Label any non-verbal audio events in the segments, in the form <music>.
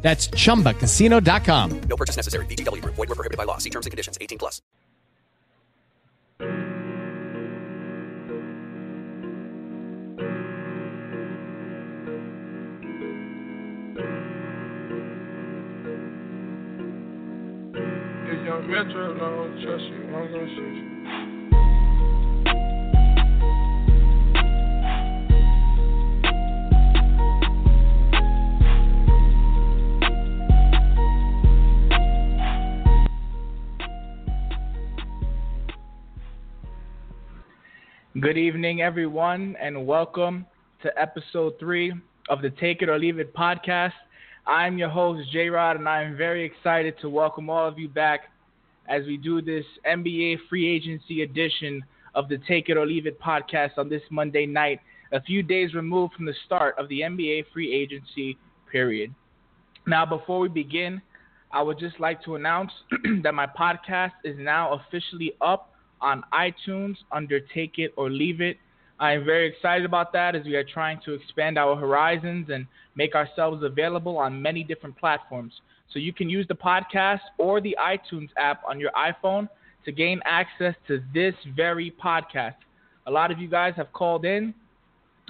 That's chumbacasino.com. No purchase necessary. VGW Group. Void were prohibited by law. See terms and conditions. 18 plus. If young Metro trust you, I'm gonna shoot you. Good evening, everyone, and welcome to episode three of the Take It or Leave It podcast. I'm your host, J Rod, and I am very excited to welcome all of you back as we do this NBA free agency edition of the Take It or Leave It podcast on this Monday night, a few days removed from the start of the NBA free agency period. Now, before we begin, I would just like to announce <clears throat> that my podcast is now officially up on iTunes under Take It or Leave It. I am very excited about that as we are trying to expand our horizons and make ourselves available on many different platforms. So you can use the podcast or the iTunes app on your iPhone to gain access to this very podcast. A lot of you guys have called in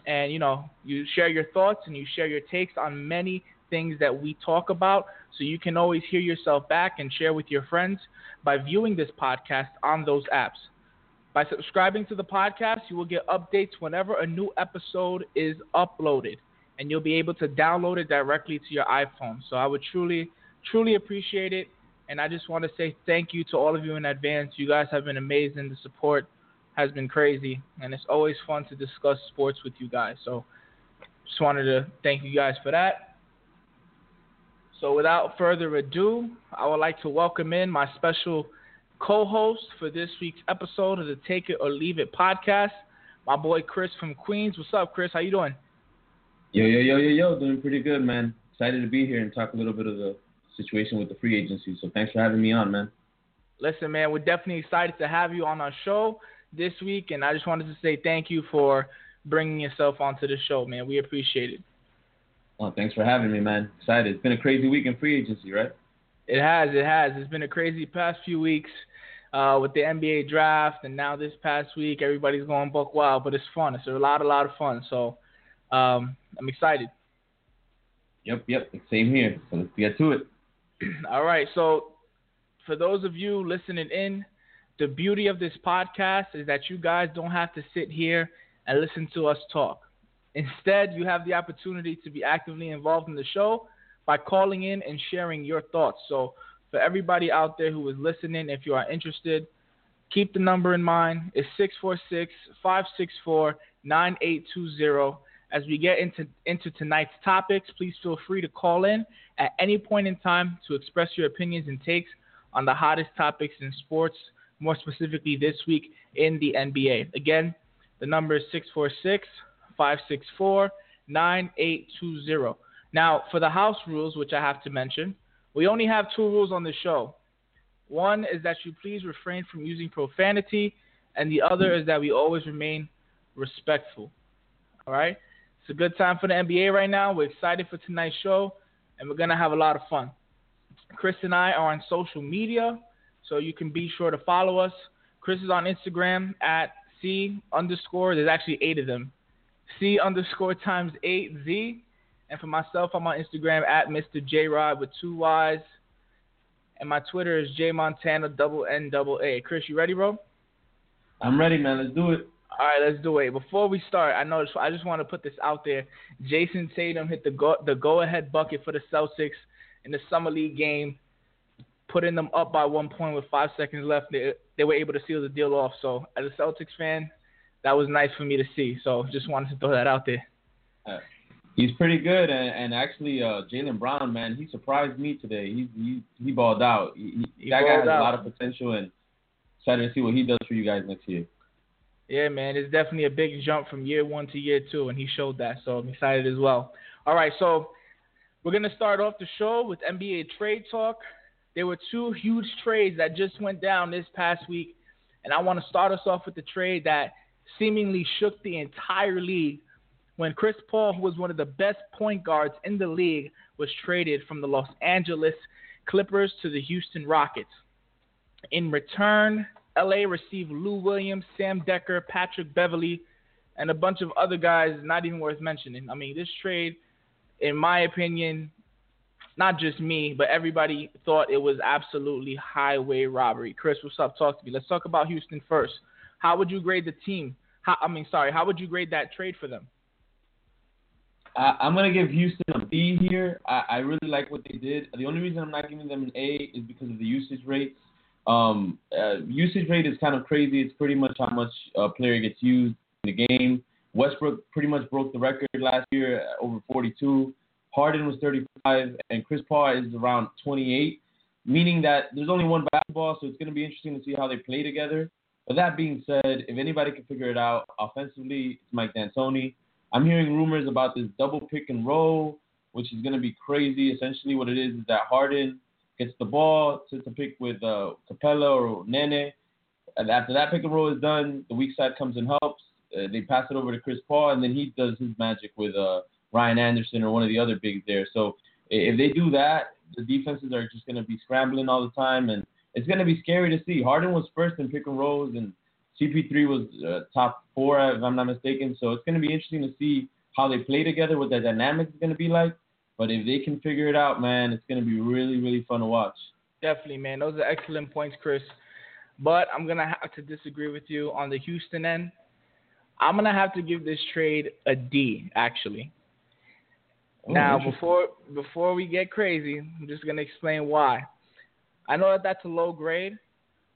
and you know, you share your thoughts and you share your takes on many things that we talk about. So you can always hear yourself back and share with your friends by viewing this podcast on those apps. By subscribing to the podcast, you will get updates whenever a new episode is uploaded, and you'll be able to download it directly to your iPhone. So I would truly, truly appreciate it. And I just want to say thank you to all of you in advance. You guys have been amazing. The support has been crazy, and it's always fun to discuss sports with you guys. So just wanted to thank you guys for that. So without further ado, I would like to welcome in my special co-host for this week's episode of the Take It or Leave It podcast, my boy Chris from Queens. What's up, Chris? How you doing? Yo, yo, yo, yo, yo, doing pretty good, man. Excited to be here and talk a little bit of the situation with the free agency. So thanks for having me on, man. Listen, man, we're definitely excited to have you on our show this week, and I just wanted to say thank you for bringing yourself onto the show, man. We appreciate it. Well, thanks for having me, man. Excited. It's been a crazy week in free agency, right? It has, it has. It's been a crazy past few weeks uh, with the NBA draft, and now this past week, everybody's going buck wild, but it's fun. It's a lot, a lot of fun. So um, I'm excited. Yep, yep. Same here. So let's get to it. <clears throat> All right. So for those of you listening in, the beauty of this podcast is that you guys don't have to sit here and listen to us talk. Instead, you have the opportunity to be actively involved in the show by calling in and sharing your thoughts. So, for everybody out there who is listening, if you are interested, keep the number in mind. It's 646 564 9820. As we get into, into tonight's topics, please feel free to call in at any point in time to express your opinions and takes on the hottest topics in sports, more specifically this week in the NBA. Again, the number is 646 564 9820. Now, for the house rules, which I have to mention, we only have two rules on the show. One is that you please refrain from using profanity, and the other is that we always remain respectful. All right? It's a good time for the NBA right now. We're excited for tonight's show, and we're going to have a lot of fun. Chris and I are on social media, so you can be sure to follow us. Chris is on Instagram at C underscore, there's actually eight of them. C underscore times eight Z. And for myself, I'm on Instagram at Mr. J Rod with two Y's. And my Twitter is J Montana double N double A. Chris, you ready, bro? I'm ready, man. Let's do it. All right, let's do it. Before we start, I know I just want to put this out there. Jayson Tatum hit the go the go ahead bucket for the Celtics in the summer league game, putting them up by one point with five seconds left. They they were able to seal the deal off. So as a Celtics fan, that was nice for me to see. So just wanted to throw that out there. He's pretty good, and, and actually, uh, Jaylen Brown, man, he surprised me today. He he he balled out. He, He that guy has out. a lot of potential, and excited to see what he does for you guys next year. Yeah, man, it's definitely a big jump from year one to year two, and he showed that. So I'm excited as well. All right, so we're gonna start off the show with NBA trade talk. There were two huge trades that just went down this past week, and I want to start us off with the trade that seemingly shook the entire league when Chris Paul, who was one of the best point guards in the league, was traded from the Los Angeles Clippers to the Houston Rockets. In return, LA received Lou Williams, Sam Dekker, Patrick Beverley, and a bunch of other guys not even worth mentioning. I mean, this trade, in my opinion, not just me, but everybody thought it was absolutely highway robbery. Chris, what's up? Talk to me. Let's talk about Houston first. How would you grade the team? How, I mean, sorry, how would you grade that trade for them? I, I'm gonna give Houston a B here. I, I really like what they did. The only reason I'm not giving them an A is because of the usage rate. Um, uh, usage rate is kind of crazy. It's pretty much how much a player gets used in the game. Westbrook pretty much broke the record last year, uh, over 42. Harden was 35, and Chris Paul is around 28, meaning that there's only one basketball, so it's going to be interesting to see how they play together. But that being said, if anybody can figure it out offensively, it's Mike D'Antoni. I'm hearing rumors about this double pick and roll, which is going to be crazy. Essentially, what it is is that Harden gets the ball, sits a pick with uh, Capela or Nene. And after that pick and roll is done, the weak side comes and helps. Uh, they pass it over to Chris Paul, and then he does his magic with uh, Ryan Anderson or one of the other bigs there. So if they do that, the defenses are just going to be scrambling all the time, and it's going to be scary to see. Harden was first in pick and rolls, and CP3 was uh, top four, if I'm not mistaken. So it's going to be interesting to see how they play together, what the dynamic is going to be like. But if they can figure it out, man, it's going to be really, really fun to watch. Definitely, man. Those are excellent points, Chris. But I'm gonna have to disagree with you on the Houston end. I'm gonna have to give this trade a D, actually. Oh, now, before before we get crazy, I'm just gonna explain why. I know that that's a low grade,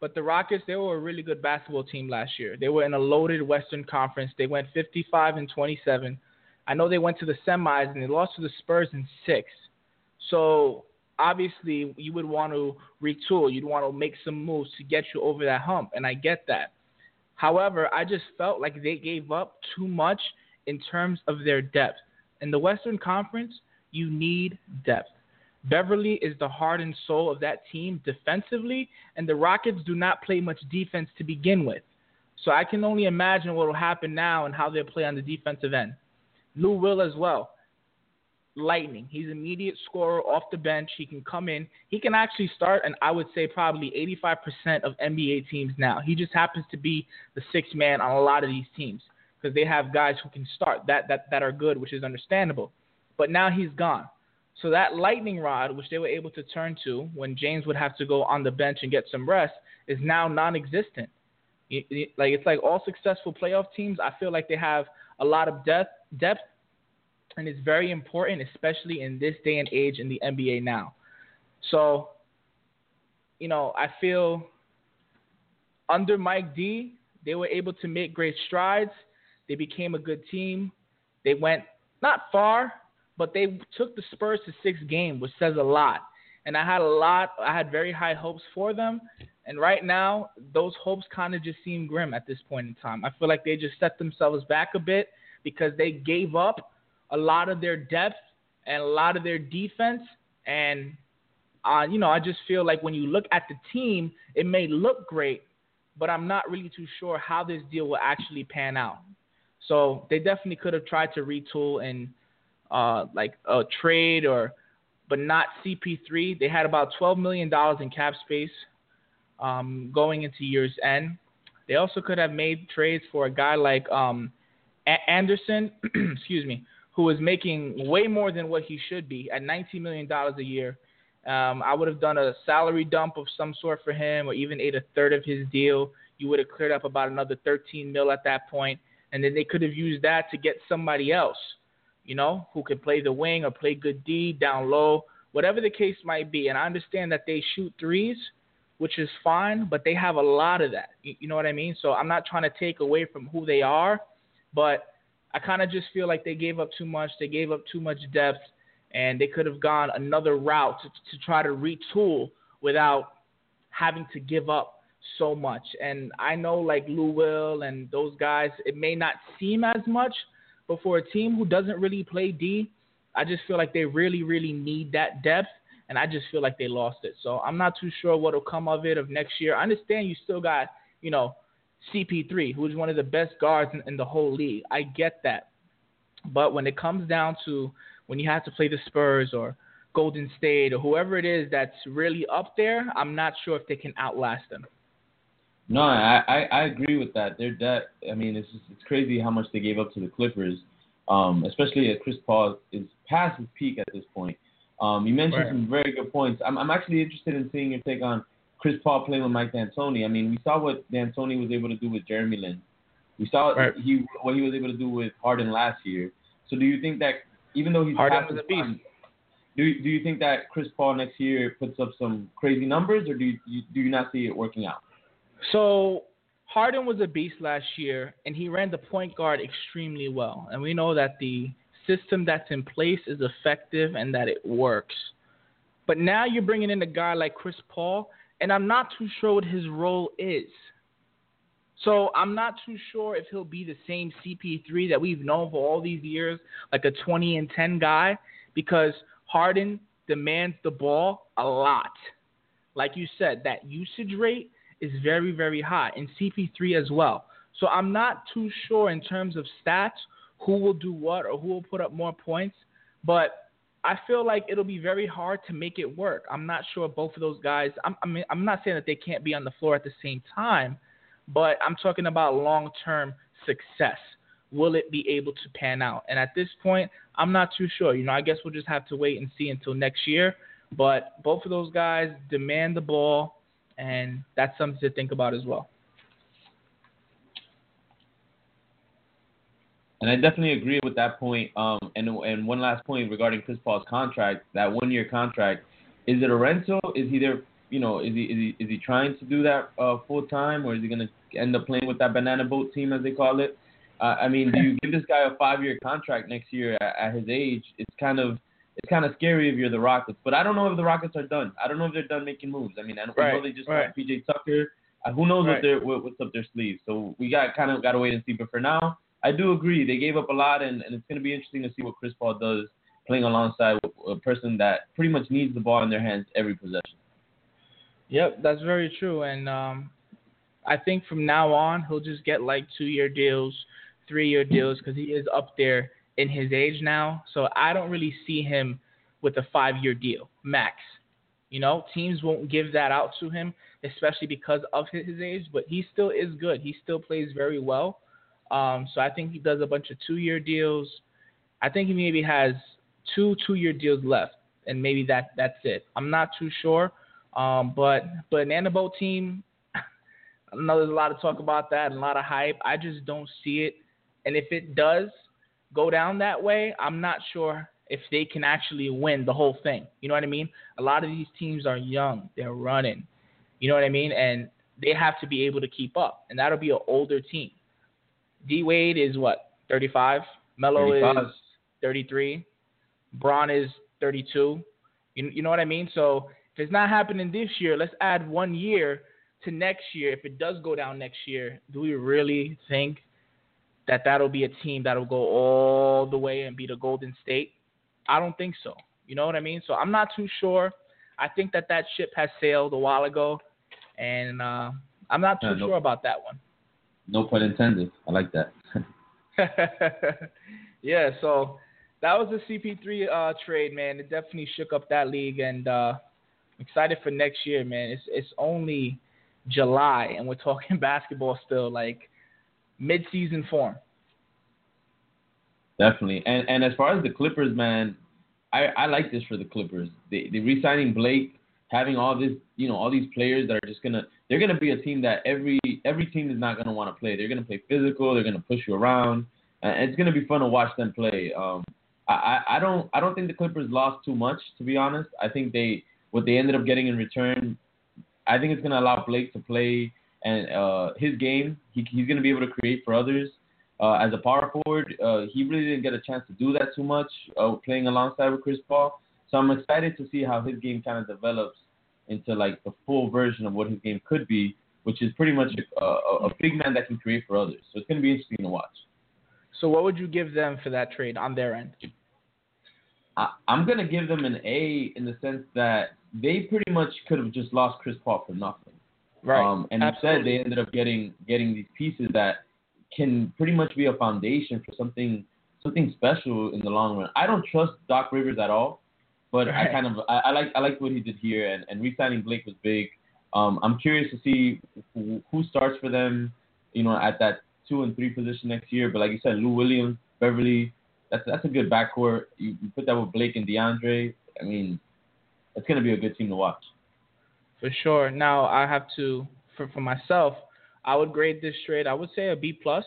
but the Rockets they were a really good basketball team last year. They were in a loaded Western Conference. They went 55 and 27. I know they went to the semis and they lost to the Spurs in six. So obviously you would want to retool. You'd want to make some moves to get you over that hump, and I get that. However, I just felt like they gave up too much in terms of their depth. In the Western Conference, you need depth. Beverley is the heart and soul of that team defensively, and the Rockets do not play much defense to begin with. So I can only imagine what will happen now and how they'll play on the defensive end. Lou Will as well. Lightning. He's an immediate scorer off the bench. He can come in. He can actually start, and I would say probably 85% of NBA teams now. He just happens to be the sixth man on a lot of these teams because they have guys who can start that, that, that are good, which is understandable. But now he's gone. So that lightning rod, which they were able to turn to when James would have to go on the bench and get some rest, is now non-existent. It- it- Like it's like all successful playoff teams. I feel like they have a lot of depth, depth, and it's very important, especially in this day and age in the NBA now. So, you know, I feel under Mike D, they were able to make great strides. They became a good team. They went not far, but they took the Spurs to six games, which says a lot. And I had a lot, I had very high hopes for them. And right now, those hopes kind of just seem grim at this point in time. I feel like they just set themselves back a bit because they gave up a lot of their depth and a lot of their defense. And, uh, you know, I just feel like when you look at the team, it may look great, but I'm not really too sure how this deal will actually pan out. So they definitely could have tried to retool and uh, like a trade or, but not CP3. They had about 12 million dollars in cap space um, going into year's end. They also could have made trades for a guy like um, A- Anderson, <clears throat> excuse me, who is making way more than what he should be at 19 million dollars a year. Um, I would have done a salary dump of some sort for him, or even ate a third of his deal. You would have cleared up about another 13 mil at that point, and then they could have used that to get somebody else, you know, who can play the wing or play good D down low, whatever the case might be. And I understand that they shoot threes, which is fine, but they have a lot of that. You, know what I mean? So I'm not trying to take away from who they are, but I kind of just feel like they gave up too much. They gave up too much depth, and they could have gone another route to, to try to retool without having to give up so much. And I know like Lou Will and those guys, it may not seem as much, but for a team who doesn't really play D, I just feel like they really, really need that depth. And I just feel like they lost it. So I'm not too sure what'll come of it of next year. I understand you still got, you know, CP3, who is one of the best guards in, in the whole league. I get that. But when it comes down to when you have to play the Spurs or Golden State or whoever it is that's really up there, I'm not sure if they can outlast them. No, I, I, I agree with that. Their debt. I mean, it's just, it's crazy how much they gave up to the Clippers, um, especially as Chris Paul is past his peak at this point. Um, you mentioned Right. some very good points. I'm, I'm actually interested in seeing your take on Chris Paul playing with Mike D'Antoni. I mean, we saw what D'Antoni was able to do with Jeremy Lin. We saw Right. he what he was able to do with Harden last year. So do you think that even though he's Harden past his a beast. prime, do you, do you think that Chris Paul next year puts up some crazy numbers, or do you do you not see it working out? So Harden was a beast last year, and he ran the point guard extremely well. And we know that the system that's in place is effective and that it works. But now you're bringing in a guy like Chris Paul, and I'm not too sure what his role is. So I'm not too sure if he'll be the same CP3 that we've known for all these years, like a 20 and 10 guy, because Harden demands the ball a lot. Like you said, that usage rate is very, very high, and CP3 as well. So I'm not too sure in terms of stats who will do what or who will put up more points, but I feel like it'll be very hard to make it work. I'm not sure both of those guys. I'm, I mean, I'm not saying that they can't be on the floor at the same time, but I'm talking about long-term success. Will it be able to pan out? And at this point, I'm not too sure. You know, I guess we'll just have to wait and see until next year. But both of those guys demand the ball, and that's something to think about as well. And I definitely agree with that point. Um, and and one last point regarding Chris Paul's contract, that one year contract, is it a rental? Is he there? You know, is he is he is he trying to do that uh, full time, or is he gonna end up playing with that banana boat team as they call it? Uh, I mean, do you give this guy a five year contract next year at, at his age? It's kind of it's kind of scary if you're the Rockets. But I don't know if the Rockets are done. I don't know if they're done making moves. I mean, I, I know Right, they just right. got PJ Tucker. Uh, who knows Right. what they're what, what's up their sleeves? So we got kind of got to wait and see. But for now, I do agree they gave up a lot, and, and it's going to be interesting to see what Chris Paul does playing alongside a person that pretty much needs the ball in their hands every possession. Yep, that's very true. And um, I think from now on, he'll just get like two year deals, three year deals, because he is up there in his age now. So I don't really see him with a five year deal, max. You know, teams won't give that out to him, especially because of his, age, but he still is good. He still plays very well. Um, so I think he does a bunch of two year deals. I think he maybe has two two year deals left, and maybe that that's it. I'm not too sure. Um, but but Banana Boat team, <laughs> I know there's a lot of talk about that and a lot of hype. I just don't see it. And if it does go down that way, I'm not sure if they can actually win the whole thing. You know what I mean? A lot of these teams are young, they're running. You know what I mean? And they have to be able to keep up, and that'll be an older team. D Wade is what 35. Melo 35. is 33. Bron is 32. You, you know what I mean? So if it's not happening this year, let's add one year to next year. If it does go down next year, do we really think that that'll be a team that'll go all the way and beat a Golden State? I don't think so. You know what I mean? So I'm not too sure. I think that that ship has sailed a while ago, and uh, I'm not too Yeah, no- sure about that one. No pun intended. I like that. <laughs> yeah, so that was the CP3 uh, trade, man. It definitely shook up that league, and uh, I'm excited for next year, man. It's it's only July, and we're talking <laughs> basketball still, like mid-season form. Definitely. And and as far as the Clippers, man, I, I like this for the Clippers. They they re-signing Blake, having all this, you know, all these players that are just gonna they're gonna be a team that every every team is not gonna want to play. They're gonna play physical. They're gonna push you around, and it's gonna be fun to watch them play. Um, I, I I don't I don't think the Clippers lost too much to be honest. I think they what they ended up getting in return. I think it's gonna allow Blake to play and uh, his game. He, he's gonna be able to create for others. uh, as a power forward. Uh, he really didn't get a chance to do that too much uh, playing alongside with Chris Paul. So I'm excited to see how his game kind of develops into like the full version of what his game could be, which is pretty much a, a, a big man that can create for others. So it's going to be interesting to watch. So what would you give them for that trade on their end? I, I'm going to give them an A in the sense that they pretty much could have just lost Chris Paul for nothing. Right. Um, and Absolutely. instead, they ended up getting getting these pieces that can pretty much be a foundation for something something special in the long run. I don't trust Doc Rivers at all, but Right. I kind of I, I like I like what he did here, and, and re-signing Blake was big. Um, I'm curious to see who, who starts for them, you know, at that two and three position next year. But like you said, Lou Williams, Beverley, that's that's a good backcourt. You, you put that with Blake and DeAndre. I mean, it's gonna be a good team to watch. For sure. Now I have to for for myself, I would grade this trade. I would say a B plus.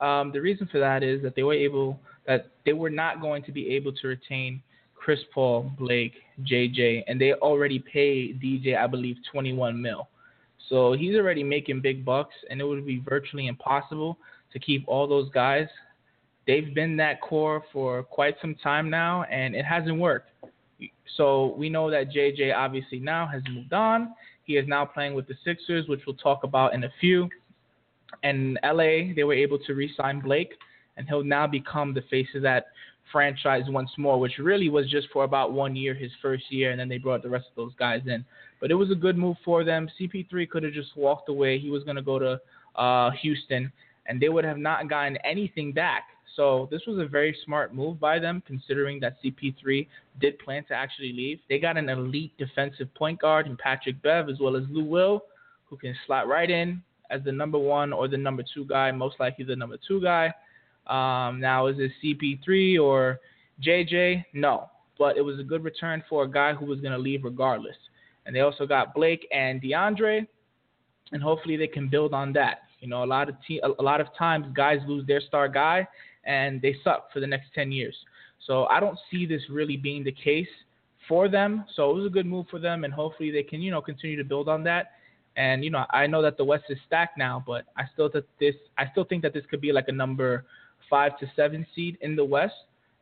Um, the reason for that is that they were able that they were not going to be able to retain Chris Paul, Blake, JJ, and they already paid DJ, I believe, 21 mil. So he's already making big bucks, and it would be virtually impossible to keep all those guys. They've been that core for quite some time now, and it hasn't worked. So we know that JJ obviously now has moved on. He is now playing with the Sixers, which we'll talk about in a few. And LA, they were able to re-sign Blake, and he'll now become the face of that franchise once more, which really was just for about one year, his first year, and then they brought the rest of those guys in. But it was a good move for them. CP3 could have just walked away. He was going to go to uh, Houston, and they would have not gotten anything back. So this was a very smart move by them, considering that CP3 did plan to actually leave. They got an elite defensive point guard in Patrick Bev, as well as Lou Will, who can slot right in as the number one or the number two guy, most likely the number two guy. Um, now, is it CP3 or JJ? No, but it was a good return for a guy who was going to leave regardless. And they also got Blake and DeAndre, and hopefully they can build on that. You know, a lot of te- a lot of times guys lose their star guy and they suck for the next 10 years. So I don't see this really being the case for them. So it was a good move for them, and hopefully they can, you know, continue to build on that. And you know, I know that the West is stacked now, but I still that this I still think that this could be like a number five to seven seed in the West,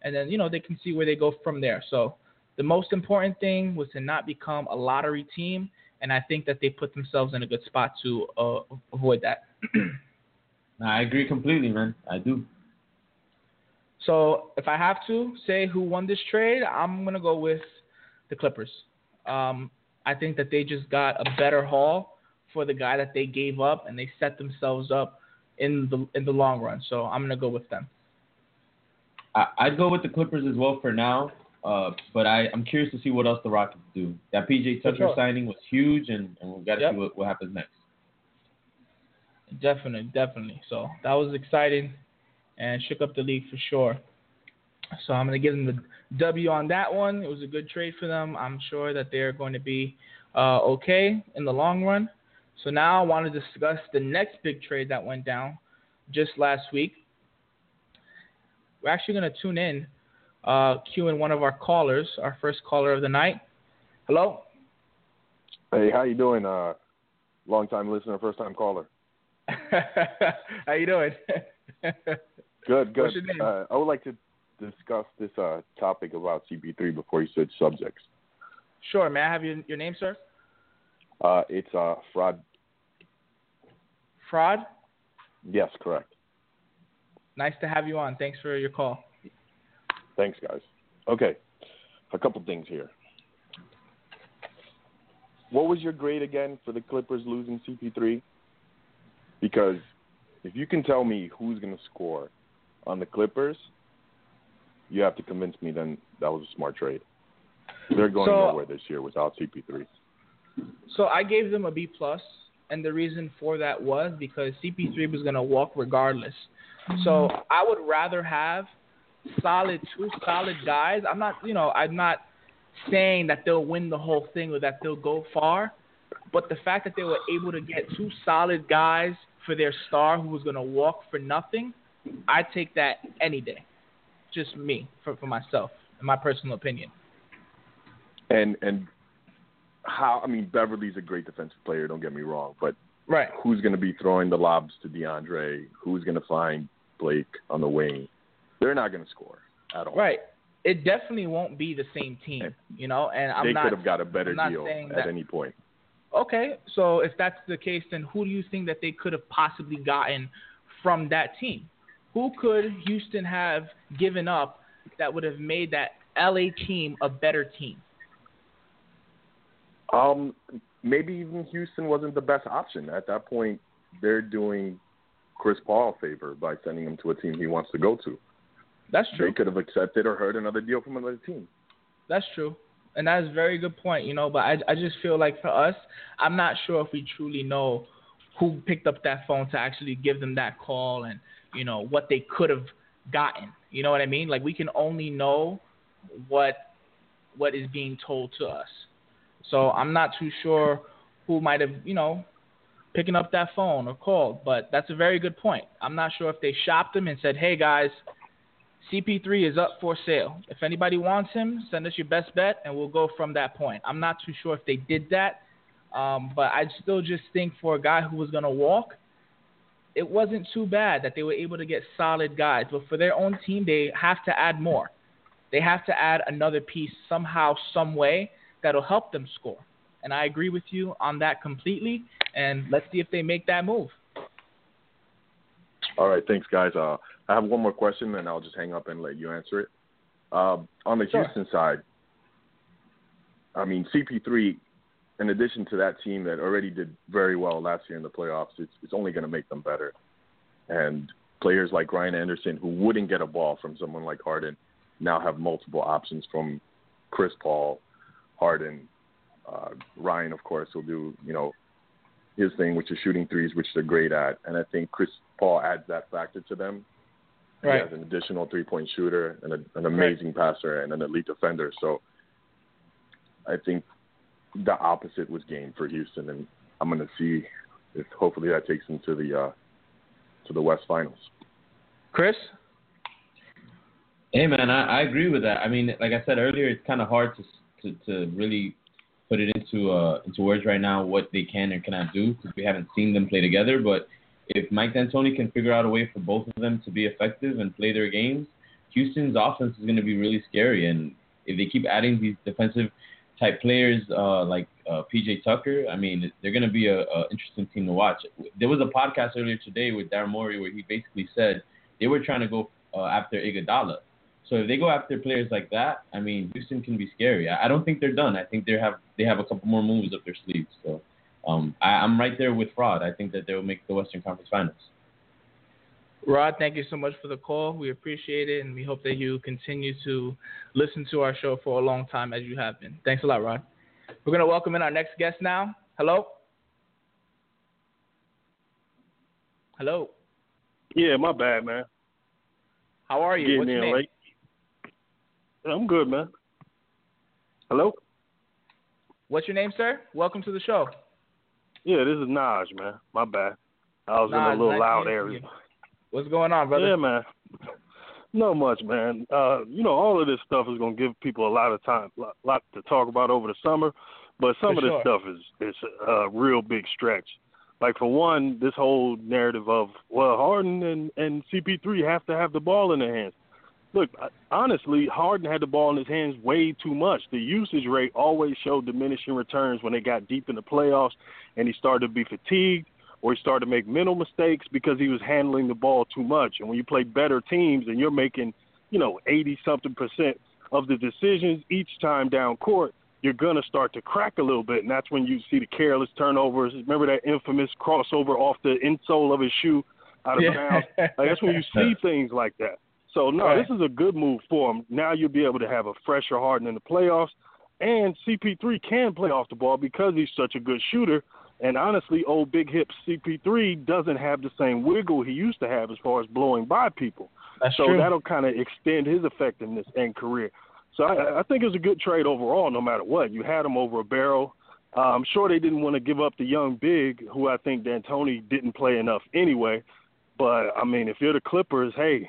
and then you know they can see where they go from there. So the most important thing was to not become a lottery team, and I think that they put themselves in a good spot to uh, avoid that. <clears throat> I agree completely, man. I do. So if I have to say who won this trade, I'm gonna go with the Clippers. Um, I think that they just got a better haul for the guy that they gave up, and they set themselves up in the in the long run. So I'm gonna go with them. I, I'd go with the Clippers as well for now. Uh, but I, I'm curious to see what else the Rockets do. That PJ Tucker sure. signing was huge, and, and we've got to Yep. see what, what happens next. Definitely, definitely. So that was exciting and shook up the league for sure. So I'm going to give them the W on that one. It was a good trade for them. I'm sure that they're going to be uh, okay in the long run. So now I want to discuss the next big trade that went down just last week. We're actually going to tune in, uh, cue in one of our callers, our first caller of the night. Hello. Hey, how you doing? Uh, long time listener, first time caller. <laughs> How you doing? <laughs> <laughs> Good, good. What's your name? Uh, I would like to discuss this uh, topic about CP3 before you switch subjects. sure. May I have your, your name, sir? Uh, it's uh, fraud. Fraud. Yes, correct. Nice to have you on. Thanks for your call. Thanks, guys. Okay, a couple things here. What was your grade again for the Clippers losing CP3? Because if you can tell me who's going to score on the Clippers, you have to convince me then that was a smart trade. They're going So- nowhere this year without CP3. So I gave them a B plus, and the reason for that was because CP3 was going to walk regardless. So I would rather have solid, two solid guys. I'm not, you know, I'm not saying that they'll win the whole thing or that they'll go far, but the fact that they were able to get two solid guys for their star who was going to walk for nothing, I take that any day. Just me, for, for myself, in my personal opinion. And and how I mean Beverley's a great defensive player, don't get me wrong, but Right. who's going to be throwing the lobs to DeAndre? Who's going to find Blake on the wing, they're not going to score at all. Right. It definitely won't be the same team, you know. And I'm they not. could have got a better deal at that- any point. Okay, so if that's the case, then who do you think that they could have possibly gotten from that team? Who could Houston have given up that would have made that LA team a better team? Um, maybe even Houston wasn't the best option at that point. They're doing Chris Paul a favor by sending him to a team he wants to go to. That's true. They could have accepted or heard another deal from another team. That's true. And that is a very good point, you know, but I I just feel like for us, I'm not sure if we truly know who picked up that phone to actually give them that call and, you know, what they could have gotten. You know what I mean? Like we can only know what what is being told to us. So I'm not too sure who might have, you know, picking up that phone or called, but that's a very good point. I'm not sure if they shopped him and said, "Hey guys, CP3 is up for sale. If anybody wants him, send us your best bet, and we'll go from that point. I'm not too sure if they did that, um, but I still just think for a guy who was going to walk, it wasn't too bad that they were able to get solid guys. But for their own team, they have to add more. They have to add another piece somehow, some way that'll help them score. And I agree with you on that completely. And let's see if they make that move. All right, thanks, guys. Uh, I have one more question, and I'll just hang up and let you answer it. Uh, on the Sure. Houston side, I mean, CP3, in addition to that team that already did very well last year in the playoffs, it's, it's only going to make them better. And players like Ryan Anderson, who wouldn't get a ball from someone like Harden, now have multiple options from Chris Paul, Harden, uh, Ryan, of course, will do, you know, his thing, which is shooting threes, which they're great at. And I think Chris Paul adds that factor to them. Right. He has an additional three point shooter and a, an amazing passer and an elite defender. So I think the opposite was gained for Houston, and I'm going to see if hopefully that takes them to the uh, to the West Finals. Chris? Hey man, I, I agree with that. I mean, like I said earlier, it's kind of hard to, to to really put it into uh into words right now what they can and cannot do because we haven't seen them play together. But if Mike D'Antoni can figure out a way for both of them to be effective and play their games, Houston's offense is going to be really scary. And if they keep adding these defensive type players uh, like uh, PJ Tucker, I mean, they're going to be a, a interesting team to watch. There was a podcast earlier today with Daryl Morey where he basically said they were trying to go uh, after Iguodala. So if they go after players like that, I mean, Houston can be scary. I, I don't think they're done. I think they have they have a couple more moves up their sleeves. So um, I, I'm right there with Rod. I think that they'll make the Western Conference Finals. Rod, thank you so much for the call. We appreciate it, and we hope that you continue to listen to our show for a long time as you have been. Thanks a lot, Rod. We're going to welcome in our next guest now. Hello? Hello. Yeah, my bad, man. How are you? Getting What's in name? late. I'm good, man. Hello? What's your name, sir? Welcome to the show. Yeah, this is Naj, man. My bad. I was in a little nice loud area. What's going on, brother? Yeah, man. Not much, man. Uh, you know, all of this stuff is gonna give people a lot of time, lot, lot to talk about over the summer. But some For of this sure. stuff is is a real big stretch. Like for one, this whole narrative of well, Harden and and CP3 have to have the ball in their hands. Look, uh, honestly, Harden had the ball in his hands way too much. The usage rate always showed diminishing returns when they got deep in the playoffs, and he started to be fatigued or he started to make mental mistakes because he was handling the ball too much. And when you play better teams and you're making, you know, 80 something percent of the decisions each time down court, you're going to start to crack a little bit. And that's when you see the careless turnovers. Remember that infamous crossover off the insole of his shoe out of Yeah. bounds? Like, that's when you <laughs> see things like that. So, no, Right. this is a good move for him. Now you'll be able to have a fresher Harden in the playoffs. And CP3 can play off the ball because he's such a good shooter. And honestly, old big hip CP3 doesn't have the same wiggle he used to have as far as blowing by people. That's so true. that'll kind of extend his effectiveness and career. So I, I think it was a good trade overall, no matter what. You had him over a barrel. Uh, I'm sure they didn't want to give up the young big, who I think D'Antoni didn't play enough anyway. But I mean, if you're the Clippers, hey,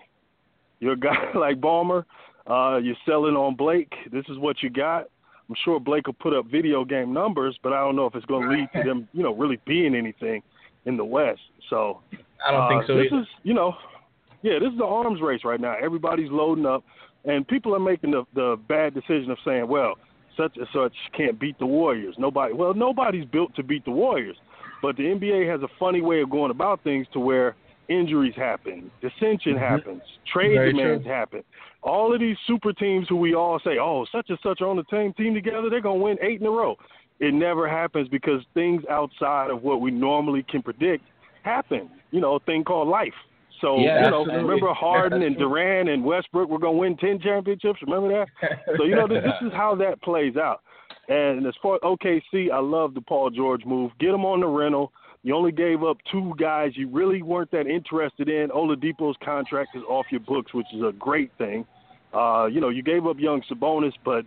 you're a guy <laughs> like Ballmer. Uh, you're selling on Blake. This is what you got. I'm sure Blake will put up video game numbers, but I don't know if it's going to lead to them, you know, really being anything in the West. So I don't think uh, so This either. is, you know, Yeah, this is the arms race right now. Everybody's loading up, and people are making the the bad decision of saying, well, such and such can't beat the Warriors. Nobody. Well, nobody's built to beat the Warriors, but the NBA has a funny way of going about things to where injuries happen, dissension mm-hmm. happens, trade Very demands true. happen. All of these super teams who we all say, oh, such and such are on the same team together, they're gonna win eight in a row. It never happens because things outside of what we normally can predict happen. You know, a thing called life. So Yeah, you know, absolutely. remember <laughs> Harden and. Durant and Westbrook were gonna win ten championships. Remember that? So you know, this, this is how that plays out. And as far as OKC, I love the Paul George move. Get him on the rental. You only gave up two guys you really weren't that interested in. Oladipo's contract is off your books, which is a great thing. Uh, you know, you gave up young Sabonis, but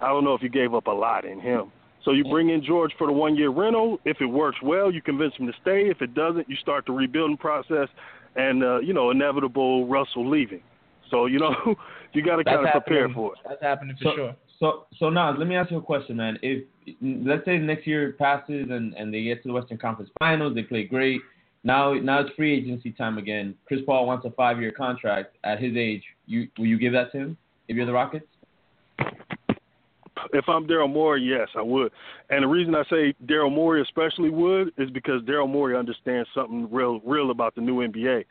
I don't know if you gave up a lot in him. So you bring in George for the one year rental. If it works well, you convince him to stay. If it doesn't, you start the rebuilding process and uh, you know, inevitable Russell leaving. So, you know, <laughs> you gotta kinda prepare for it. That's happening for So- sure. So, so now let me ask you a question, man. If let's say next year passes and, and they get to the Western Conference Finals, they play great. Now, now it's free agency time again. Chris Paul wants a five-year contract at his age. You will you give that to him if you're the Rockets? If I'm Daryl Morey, yes, I would. And the reason I say Daryl Morey especially would is because Daryl Morey understands something real, real about the new NBA.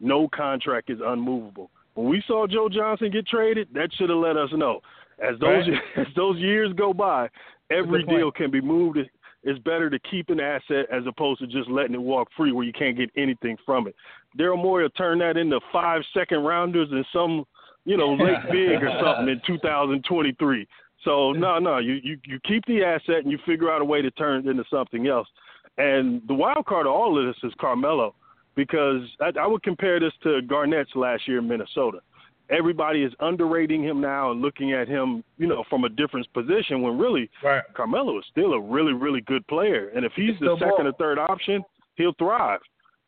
No contract is unmovable. When we saw Joe Johnson get traded, that should have let us know. As those Right. <laughs> as those years go by, every good point. deal can be moved. It's better to keep an asset as opposed to just letting it walk free where you can't get anything from it. Daryl Morey will turn that into five second rounders and some, you know, late <laughs> big or something in 2023. So no, no, you, you you keep the asset and you figure out a way to turn it into something else. And the wild card of all of this is Carmelo, because I, I would compare this to Garnett's last year in Minnesota. Everybody is underrating him now and looking at him, you know, from a different position. When really, Right. Carmelo is still a really, really good player. And if he's He's the second or third option, he'll thrive.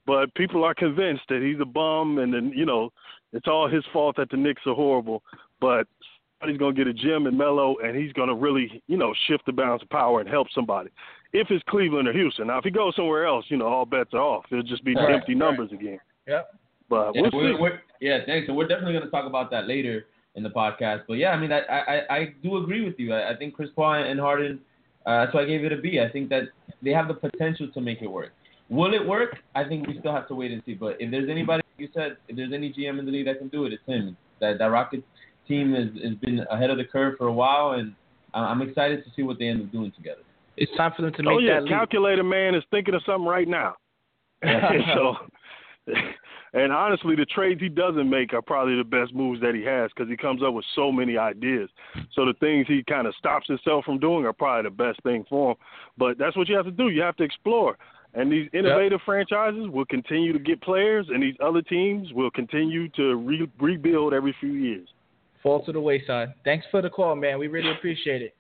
But people are convinced that he's a bum and then, you know, it's all his fault that the Knicks are horrible. But somebody's going to get a gem in Melo and he's going to really, you know, shift the balance of power and help somebody. If it's Cleveland or Houston. Now, if he goes somewhere else, you know, all bets are off. It'll just be Right, empty right. numbers again. Yep. But Yeah, we'll we're, see. we're, yeah, thanks. So we're definitely going to talk about that later in the podcast. But yeah, I mean, I I, I do agree with you. I, I think Chris Paul and Harden. Uh, that's why I gave it a B. I think that they have the potential to make it work. Will it work? I think we still have to wait and see. But if there's anybody, you said, if there's any GM in the league that can do it, it's him. That that Rockets team has has been ahead of the curve for a while, and I'm excited to see what they end up doing together. It's time for them to make Oh yeah, that leap. calculator man is thinking of something right now. <laughs> <laughs> so, <laughs> and honestly, the trades he doesn't make are probably the best moves that he has because he comes up with so many ideas. So the things he kind of stops himself from doing are probably the best thing for him. But that's what you have to do. You have to explore. And these innovative franchises will continue to get players, and these other teams will continue to re- rebuild every few years. Fall to the wayside. Thanks for the call, man. We really appreciate it.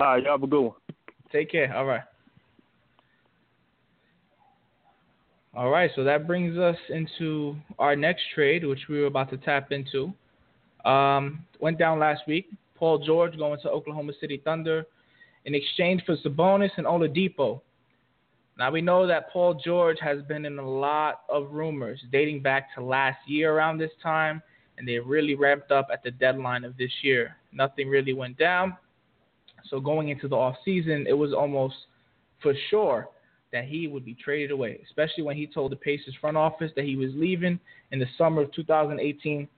All right, y'all have a good one. Take care. All right. All right, so that brings us into our next trade, which we were about to tap into. Um, went down last week. Paul George going to Oklahoma City Thunder in exchange for Sabonis and Oladipo. Now we know that Paul George has been in a lot of rumors dating back to last year around this time, and they really ramped up at the deadline of this year. Nothing really went down. So going into the off season, it was almost for sure that he would be traded away, especially when he told the Pacers front office that he was leaving in the summer of 2018,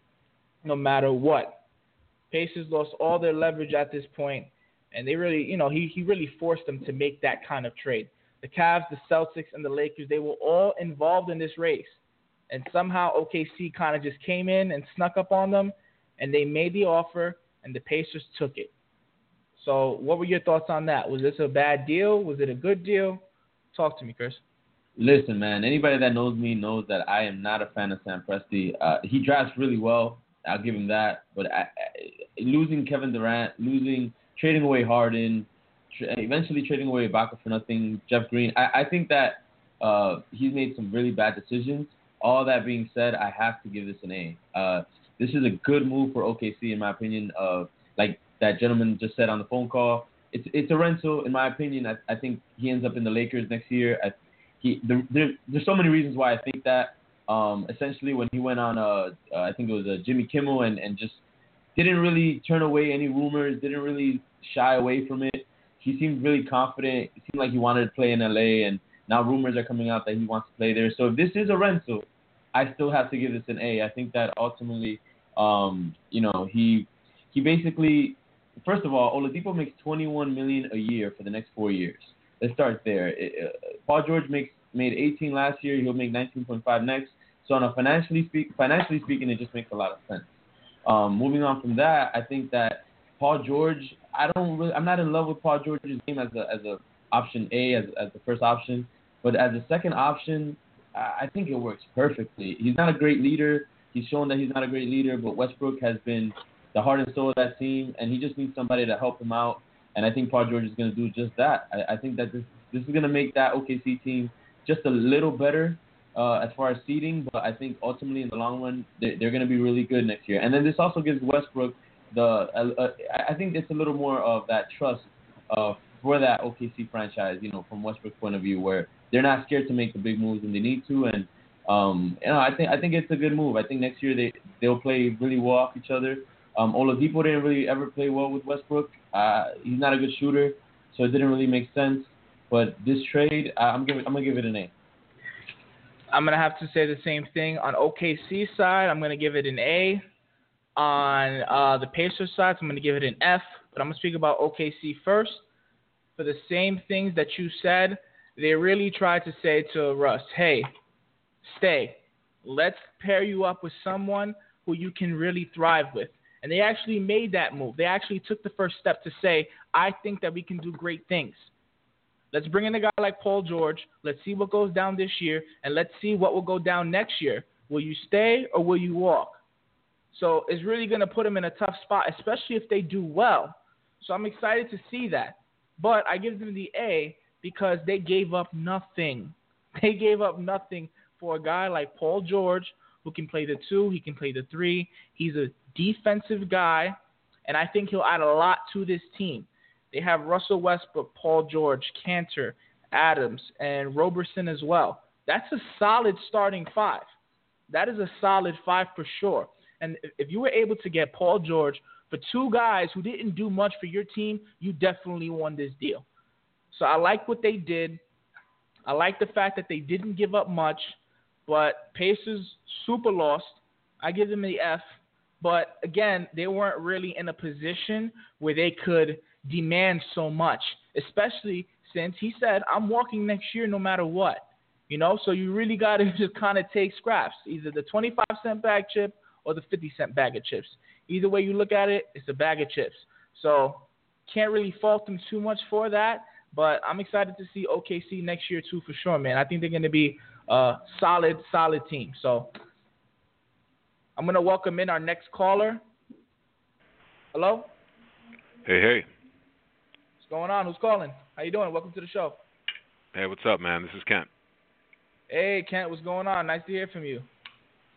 no matter what. Pacers lost all their leverage at this point, and they really, you know, he, he really forced them to make that kind of trade. The Cavs, the Celtics, and the Lakers, they were all involved in this race. And somehow OKC kind of just came in and snuck up on them, and they made the offer, and the Pacers took it. So, what were your thoughts on that? Was this a bad deal? Was it a good deal? Talk to me, Chris. Listen, man. Anybody that knows me knows that I am not a fan of Sam Presti. Uh, he drafts really well. I'll give him that. But I, I, losing Kevin Durant, losing, trading away Harden, tra- eventually trading away Ibaka for nothing, Jeff Green. I, I think that uh, he's made some really bad decisions. All that being said, I have to give this an A. Uh, this is a good move for OKC, in my opinion. Uh, like that gentleman just said on the phone call, it's it's a rental, in my opinion. I, I think he ends up in the Lakers next year. I, he, there, there, there's so many reasons why I think that. Um, essentially, when he went on, uh, uh, I think it was uh, Jimmy Kimmel, and and just didn't really turn away any rumors, didn't really shy away from it. He seemed really confident. It seemed like he wanted to play in LA, and now rumors are coming out that he wants to play there. So if this is a rental, I still have to give this an A. I think that ultimately, um, you know, he he basically, first of all, Oladipo makes 21 million a year for the next four years. Let's start there. It, uh, Paul George makes made 18 last year. He'll make 19.5 next. So on a financially speak, financially speaking, it just makes a lot of sense. Um, moving on from that, I think that Paul George. I don't really. I'm not in love with Paul George's game as a as a option A as as the first option, but as a second option, I think it works perfectly. He's not a great leader. He's shown that he's not a great leader, but Westbrook has been the heart and soul of that team, and he just needs somebody to help him out. And I think Paul George is going to do just that. I, I think that this this is going to make that OKC team just a little better uh, as far as seeding, but I think ultimately in the long run they're, they're going to be really good next year. And then this also gives Westbrook the uh, I think it's a little more of that trust uh, for that OKC franchise, you know, from Westbrook's point of view, where they're not scared to make the big moves when they need to, and um, you know, I think I think it's a good move. I think next year they they'll play really well off each other. Um, Oladipo didn't really ever play well with Westbrook. Uh, he's not a good shooter, so it didn't really make sense. But this trade, I'm giving I'm gonna give it an A. I'm gonna have to say the same thing on OKC side. I'm gonna give it an A. On uh, the Pacers side, I'm gonna give it an F. But I'm gonna speak about OKC first. For the same things that you said, they really tried to say to Russ, "Hey, stay. Let's pair you up with someone who you can really thrive with." And they actually made that move. They actually took the first step to say, "I think that we can do great things." Let's bring in a guy like Paul George. Let's see what goes down this year, and let's see what will go down next year. Will you stay or will you walk? So it's really going to put them in a tough spot, especially if they do well. So I'm excited to see that. But I give them the A because they gave up nothing. <laughs> They gave up nothing for a guy like Paul George who can play the two, he can play the three. He's a defensive guy, and I think he'll add a lot to this team. They have Russell Westbrook, Paul George, Kanter, Adams, and Roberson as well. That's a solid starting five. That is a solid five for sure. And if you were able to get Paul George for two guys who didn't do much for your team, you definitely won this deal. So I like what they did. I like the fact that they didn't give up much, but Pacers super lost. I give them the F. But again, they weren't really in a position where they could – demand so much, especially since he said, I'm walking next year no matter what. You know, so you really got to <laughs> just kind of take scraps, either the 25 cent bag chip or the 50 cent bag of chips. Either way you look at it, it's a bag of chips. So can't really fault them too much for that. But I'm excited to see OKC next year too for sure, man. I think they're going to be a solid, solid team. So I'm going to welcome in our next caller. Hello. Hey, hey What's going on? Who's calling? How you doing? Welcome to the show. Hey, what's up, man? This is Kent. Hey, Kent, what's going on? Nice to hear from you.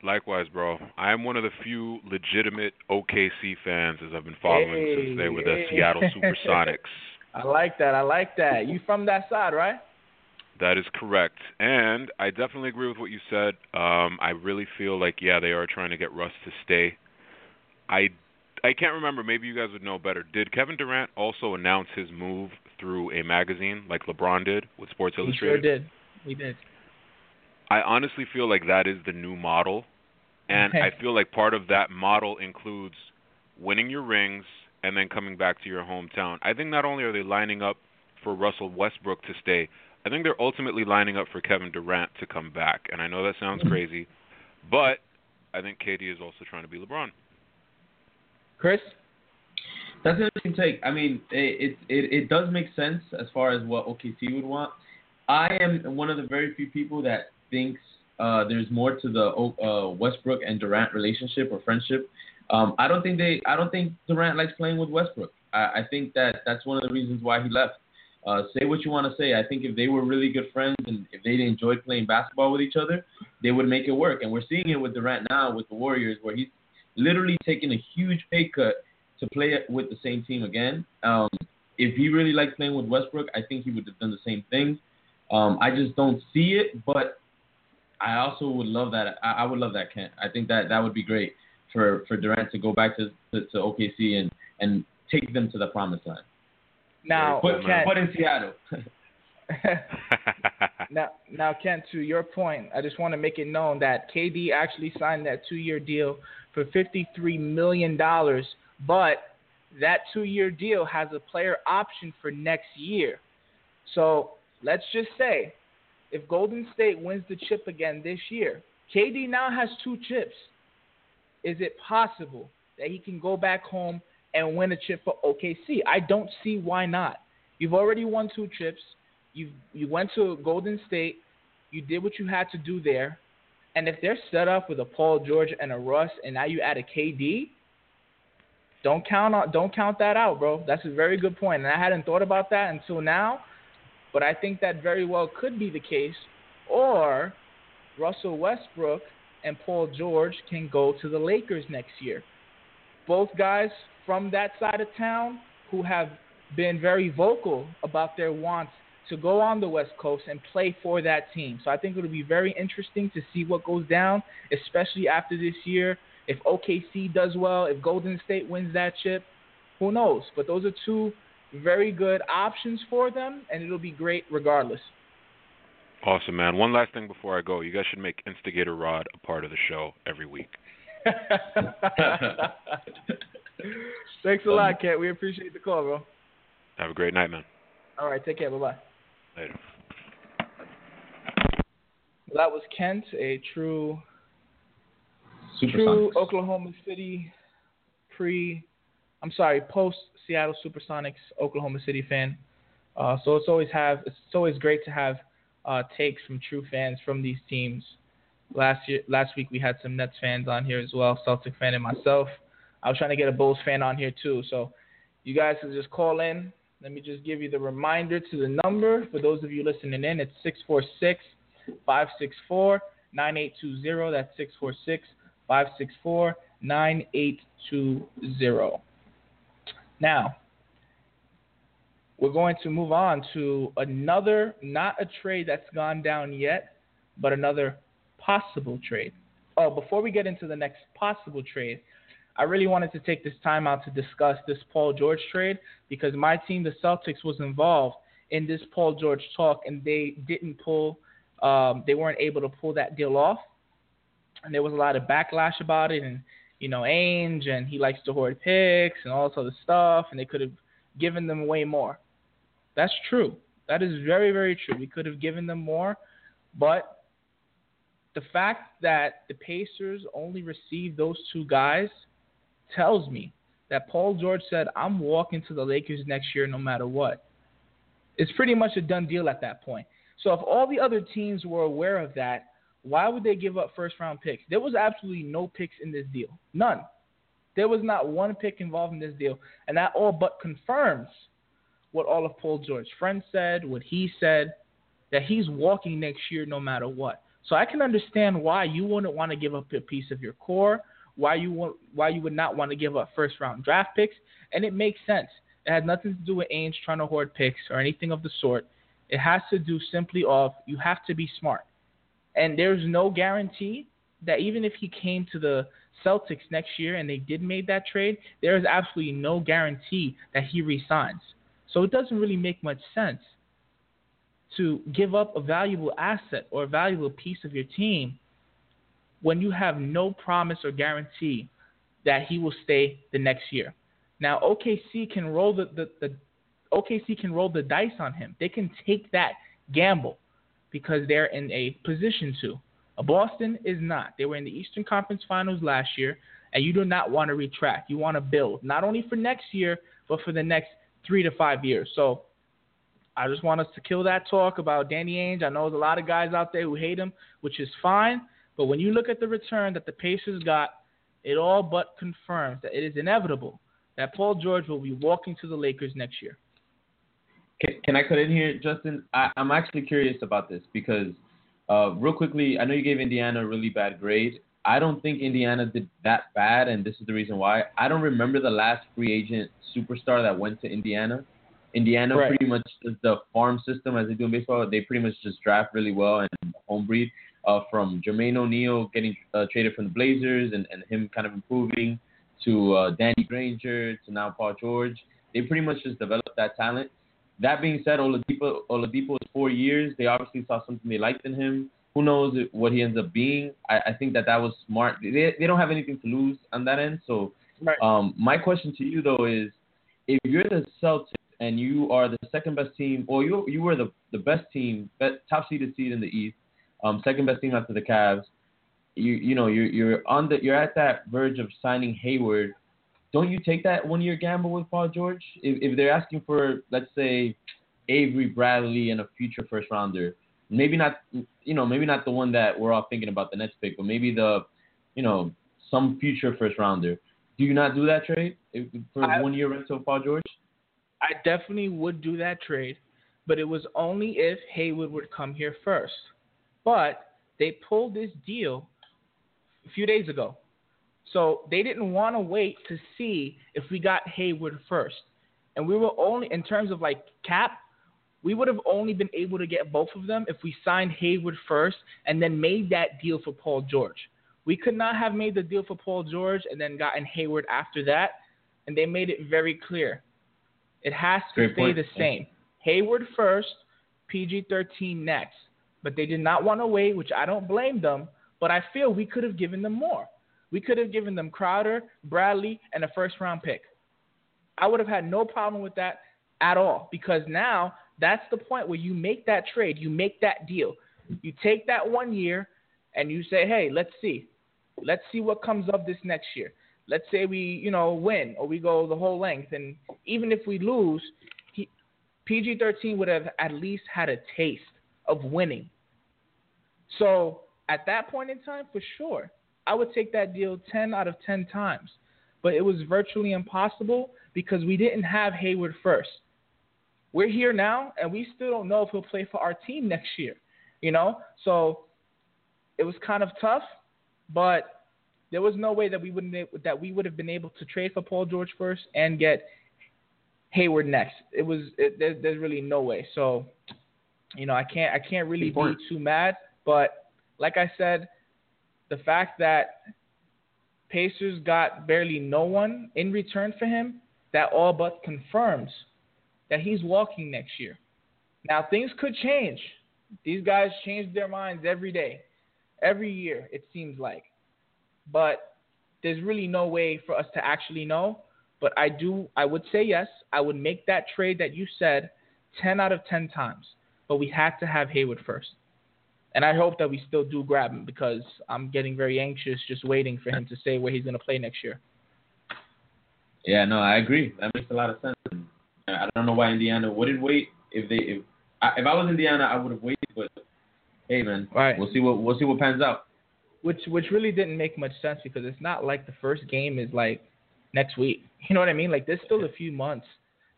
Likewise, bro. I am one of the few legitimate OKC fans as I've been following hey, since they were the hey. Seattle Supersonics. <laughs> I like that. I like that. You from that side, right? That is correct. And I definitely agree with what you said. Um, I really feel like, yeah, they are trying to get Russ to stay. I I can't remember. Maybe you guys would know better. Did Kevin Durant also announce his move through a magazine like LeBron did with Sports Illustrated? He sure did. He did. I honestly feel like that is the new model, and I feel like part of that model includes winning your rings and then coming back to your hometown. I think not only are they lining up for Russell Westbrook to stay, I think they're ultimately lining up for Kevin Durant to come back. And I know that sounds mm-hmm. crazy, but I think KD is also trying to be LeBron. Chris? That's an interesting take. I mean, it, it it does make sense as far as what OKC would want. I am one of the very few people that thinks uh, there's more to the uh, Westbrook and Durant relationship or friendship. Um, I don't think they. I don't think Durant likes playing with Westbrook. I, I think that that's one of the reasons why he left. Uh, say what you want to say. I think if they were really good friends and if they enjoyed playing basketball with each other, they would make it work. And we're seeing it with Durant now with the Warriors, where he's literally taking a huge pay cut to play with the same team again. Um, if he really liked playing with Westbrook, I think he would have done the same thing. Um, I just don't see it, but I also would love that. I, I would love that, Kent. I think that that would be great for for Durant to go back to to, to OKC and and take them to the promised land. Now, But, Kent, but in Seattle. <laughs> now, now, Kent, to your point, I just want to make it known that KD actually signed that two-year deal for fifty-three million dollars, but that two-year deal has a player option for next year. So let's just say, if Golden State wins the chip again this year, KD now has two chips. Is it possible that he can go back home and win a chip for OKC? I don't see why not. You've already won two chips. You you went to Golden State. You did what you had to do there. And if they're set up with a Paul George and a Russ, and now you add a KD, don't count on don't count that out, bro. That's a very good point, and I hadn't thought about that until now. But I think that very well could be the case. Or Russell Westbrook and Paul George can go to the Lakers next year. Both guys from that side of town who have been very vocal about their wants to go on the West Coast and play for that team. So I think it'll be very interesting to see what goes down, especially after this year. If OKC does well, if Golden State wins that chip, who knows? But those are two very good options for them, and it'll be great regardless. Awesome, man. One last thing before I go. You guys should make Instigator Rod a part of the show every week. <laughs> Thanks a lot, Kent. We appreciate the call, bro. Have a great night, man. All right, take care. Bye bye. Later. Well, That was Kent, a true Super true Sonics. Oklahoma City pre I'm sorry, post Seattle Supersonics Oklahoma City fan. Uh, so it's always have it's always great to have uh, takes from true fans from these teams. Last year last week we had some Nets fans on here as well, Celtic fan and myself. I was trying to get a Bulls fan on here too. So you guys can just call in. Let me just give you the reminder to the number for those of you listening in. It's 646 564 9820. That's 646 564 9820. Now, we're going to move on to another, not a trade that's gone down yet, but another possible trade. Oh, before we get into the next possible trade, I really wanted to take this time out to discuss this Paul George trade because my team, the Celtics, was involved in this Paul George talk and they didn't pull, um, they weren't able to pull that deal off. And there was a lot of backlash about it. And, you know, Ainge and he likes to hoard picks and all this other stuff. And they could have given them way more. That's true. That is very, very true. We could have given them more. But the fact that the Pacers only received those two guys tells me that Paul George said, I'm walking to the Lakers next year no matter what. It's pretty much a done deal at that point. So if all the other teams were aware of that, why would they give up first round picks? There was absolutely no picks in this deal. None. There was not one pick involved in this deal. And that all but confirms what all of Paul George's friends said, what he said, that he's walking next year no matter what. So I can understand why you wouldn't want to give up a piece of your core, why you want, why you would not want to give up first round draft picks, and it makes sense. It has nothing to do with Ainge trying to hoard picks or anything of the sort. It has to do simply of you have to be smart. And there's no guarantee that even if he came to the Celtics next year and they did make that trade, there is absolutely no guarantee that he resigns. So it doesn't really make much sense to give up a valuable asset or a valuable piece of your team when you have no promise or guarantee that he will stay the next year. Now OKC can roll the, the, the OKC can roll the dice on him. They can take that gamble because they're in a position to. A Boston is not. They were in the Eastern Conference Finals last year, and you do not want to retract. You want to build, not only for next year, but for the next three to five years. So I just want us to kill that talk about Danny Ainge. I know there's a lot of guys out there who hate him, which is fine. But when you look at the return that the Pacers got, it all but confirms that it is inevitable that Paul George will be walking to the Lakers next year. Can, can I cut in here, Justin? I, I'm actually curious about this because, uh, real quickly, I know you gave Indiana a really bad grade. I don't think Indiana did that bad, and this is the reason why. I don't remember the last free agent superstar that went to Indiana. Indiana Right. pretty much does the farm system as they do in baseball. They pretty much just draft really well and home breed. uh, from Jermaine O'Neal getting uh, traded from the Blazers and, and him kind of improving to uh, Danny Granger to now Paul George. They pretty much just developed that talent. That being said, Oladipo, Oladipo is four years. They obviously saw something they liked in him. Who knows what he ends up being? I, I think that that was smart. They, they don't have anything to lose on that end. So, Right. um, my question to you though is, if you're the Celtics and you are the second best team, or you you were the the best team, best, top seeded seed in the East, um, second best team after the Cavs, you you know you're you're on the you're at that verge of signing Hayward. Don't you take that one year gamble with Paul George? If if they're asking for let's say Avery Bradley and a future first rounder, maybe not you know maybe not the one that we're all thinking about the next pick, but maybe the you know some future first rounder. Do you not do that trade for I- one year rental of Paul George? I definitely would do that trade, but it was only if Hayward would come here first. But they pulled this deal a few days ago. So they didn't want to wait to see if we got Hayward first. And we were only, in terms of like cap, we would have only been able to get both of them if we signed Hayward first and then made that deal for Paul George. We could not have made the deal for Paul George and then gotten Hayward after that. And they made it very clear. It has to Great stay point. the same. Hayward first, PG 13 next. But they did not want to wait, which I don't blame them. But I feel we could have given them more. We could have given them Crowder, Bradley, and a first round pick. I would have had no problem with that at all because now that's the point where you make that trade, you make that deal. You take that one year and you say, hey, let's see. Let's see what comes up this next year. Let's say we, you know, win or we go the whole length. And even if we lose, PG 13 would have at least had a taste of winning. So at that point in time, for sure, I would take that deal 10 out of 10 times. But it was virtually impossible because we didn't have Hayward first. We're here now, and we still don't know if he'll play for our team next year. You know, so it was kind of tough, but there was no way that we wouldn't that we would have been able to trade for Paul George first and get Hayward next. It was it, there, there's really no way. So, you know, I can't I can't really be too mad. But like I said, the fact that Pacers got barely no one in return for him, that all but confirms that he's walking next year. Now things could change. These guys change their minds every day, every year it seems like. But there's really no way for us to actually know. But I do I would say yes, I would make that trade that you said 10 out of 10 times. But we had to have Hayward first. And I hope that we still do grab him because I'm getting very anxious just waiting for him to say where he's going to play next year. Yeah, no, I agree. That makes a lot of sense. Uh, I don't know why Indiana wouldn't wait. If they, if I, if I was Indiana, I would have waited. But hey, man, Right. we'll see what we'll see what pans out. Which which really didn't make much sense because it's not like the first game is like next week. <laughs> You know what I mean? Like there's still a few months.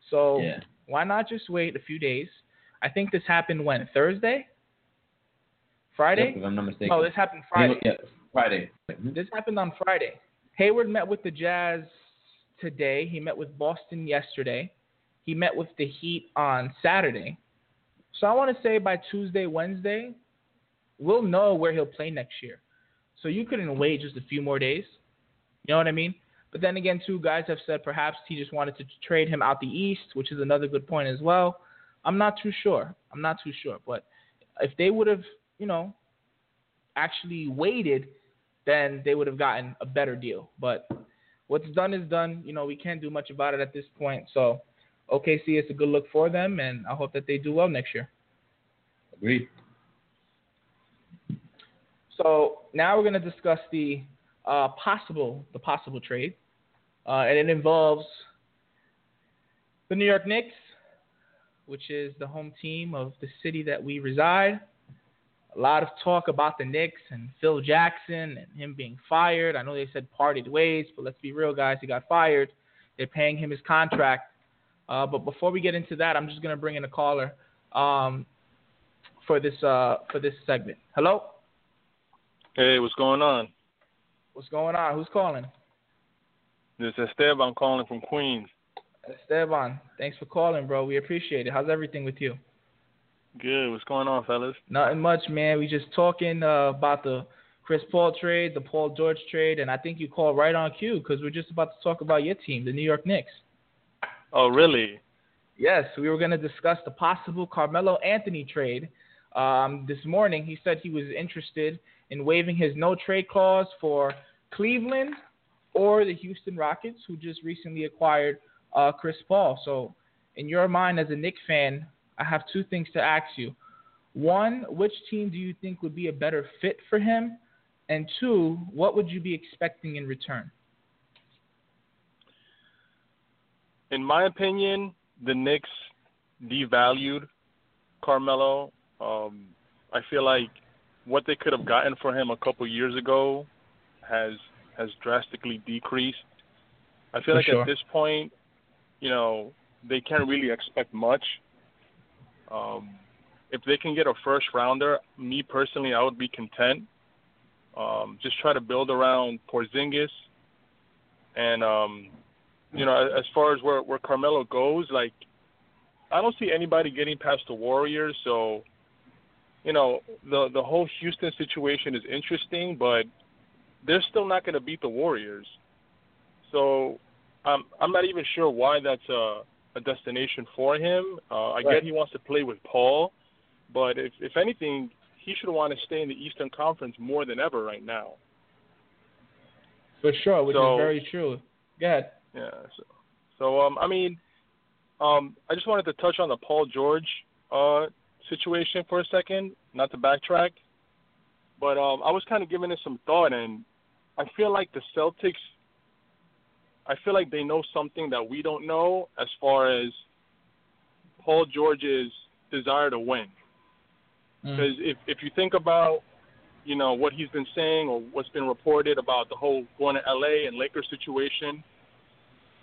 So Yeah. why not just wait a few days? I think this happened when? Thursday? Friday? Yep, if I'm not mistaken. Oh, this happened Friday. Yeah, Friday. This happened on Friday. Hayward met with the Jazz today. He met with Boston yesterday. He met with the Heat on Saturday. So I want to say by Tuesday, Wednesday, we'll know where he'll play next year. So you couldn't wait just a few more days. You know what I mean? But then again, two guys have said perhaps he just wanted to trade him out the East, which is another good point as well. I'm not too sure. I'm not too sure. But if they would have, you know, actually waited, then they would have gotten a better deal. But what's done is done. You know, we can't do much about it at this point. So OKC, it's a good look for them, and I hope that they do well next year. Agreed. So now we're going to discuss the uh, possible the possible trade, uh, and it involves the New York Knicks, which is the home team of the city that we reside. A lot of talk about the Knicks and Phil Jackson and him being fired. I know they said parted ways, but let's be real, guys. He got fired. They're paying him his contract. Uh, but before we get into that, I'm just going to bring in a caller um, for this uh, for this segment. Hello. Hey, what's going on? What's going on? Who's calling? This is Esteban calling from Queens. Esteban. Thanks for calling, bro. We appreciate it. How's everything with you? Good. What's going on, fellas? Nothing much, man. We just talking uh, about the Chris Paul trade, the Paul George trade, and I think you called right on cue because we're just about to talk about your team, the New York Knicks. Oh, really? Yes, we were going to discuss the possible Carmelo Anthony trade. Um, this morning, he said he was interested in waiving his no trade clause for Cleveland or the Houston Rockets, who just recently acquired uh, Chris Paul. So, in your mind as a Knicks fan, I have two things to ask you. One, which team do you think would be a better fit for him? And two, what would you be expecting in return? In my opinion, the Knicks devalued Carmelo. Um, I feel like what they could have gotten for him a couple years ago has has drastically decreased. I feel For like sure. at this point, you know, they can't really expect much. Um, if they can get a first rounder, me personally, I would be content. Um, just try to build around Porzingis, and um, you know, as far as where where Carmelo goes, like I don't see anybody getting past the Warriors. So, you know, the the whole Houston situation is interesting, but they're still not going to beat the Warriors. So, I'm I'm not even sure why that's a a destination for him. Uh, I Right. get he wants to play with Paul, but if if anything, he should want to stay in the Eastern Conference more than ever right now. For sure, which So- is very true. Go ahead. Yeah. So, so um, I mean, um, I just wanted to touch on the Paul George uh situation for a second, not to backtrack, but um, I was kind of giving it some thought, and I feel like the Celtics. I feel like they know something that we don't know as far as Paul George's desire to win. Mm. Because if if you think about, you know, what he's been saying or what's been reported about the whole going to LA and Lakers situation,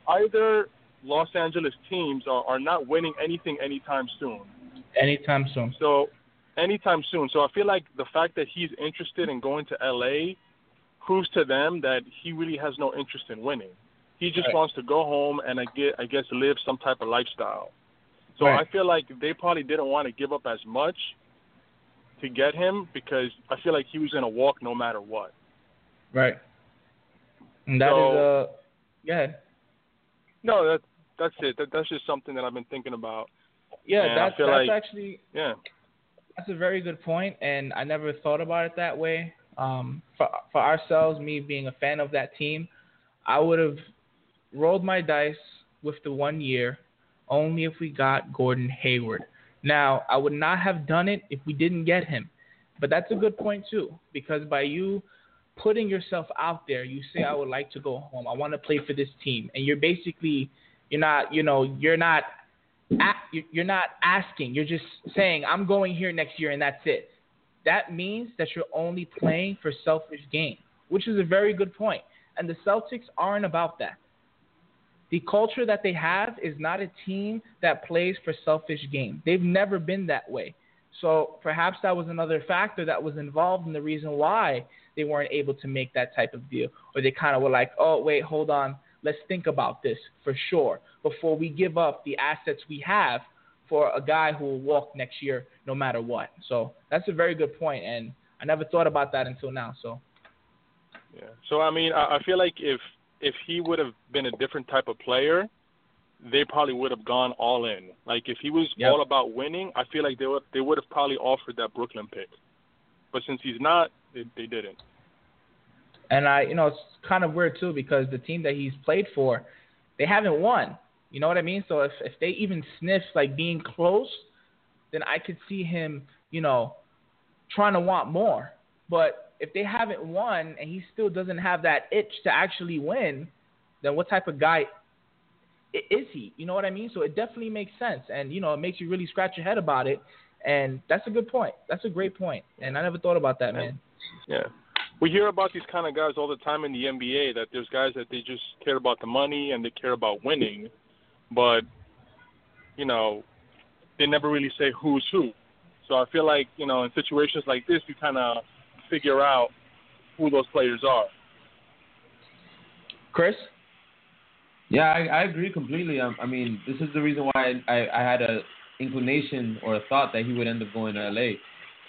either Los Angeles teams are, are not winning anything anytime soon. Anytime soon. So anytime soon. So I feel like the fact that he's interested in going to LA proves to them that he really has no interest in winning. He just Right. wants to go home and I get I guess live some type of lifestyle. So Right. I feel like they probably didn't want to give up as much to get him because I feel like he was gonna walk no matter what. Right. And that is So- uh, go ahead. No, that that's it. That, that's just something that I've been thinking about. Yeah, And that's that's like- actually Yeah. that's a very good point, and I never thought about it that way. Um, for for ourselves, me being a fan of that team, I would have rolled my dice with the one year, only if we got Gordon Hayward. Now, I would not have done it if we didn't get him, but that's a good point too, because by you putting yourself out there, you say I would like to go home, I want to play for this team, and you're basically you're not you know you're not you're not asking. You're just saying, I'm going here next year and that's it. That means that you're only playing for selfish gain, which is a very good point. And the Celtics aren't about that. The culture that they have is not a team that plays for selfish gain. They've never been that way. So perhaps that was another factor that was involved in the reason why they weren't able to make that type of deal. Or they kind of were like, oh, wait, hold on. Let's think about this for sure before we give up the assets we have for a guy who will walk next year no matter what. So that's a very good point, and I never thought about that until now. So Yeah. So I mean, I, I feel like if if he would have been a different type of player, they probably would have gone all in. Like if he was Yep. all about winning, I feel like they would they would have probably offered that Brooklyn pick. But since he's not, they, they didn't. And I, you know, it's kind of weird too because the team that he's played for, they haven't won. You know what I mean? So if if they even sniff like being close, then I could see him, you know, trying to want more. But if they haven't won and he still doesn't have that itch to actually win, then what type of guy is he? You know what I mean? So it definitely makes sense, and you know, it makes you really scratch your head about it. And that's a good point. That's a great point. And I never thought about that, man. Yeah. We hear about these kind of guys all the time in the NBA that there's guys that they just care about the money and they care about winning, but you know, they never really say who's who. So I feel like, you know, in situations like this you kind of figure out who those players are. Chris? Yeah, I, I agree completely. Um, I mean, this is the reason why I, I, I had a inclination or a thought that he would end up going to LA.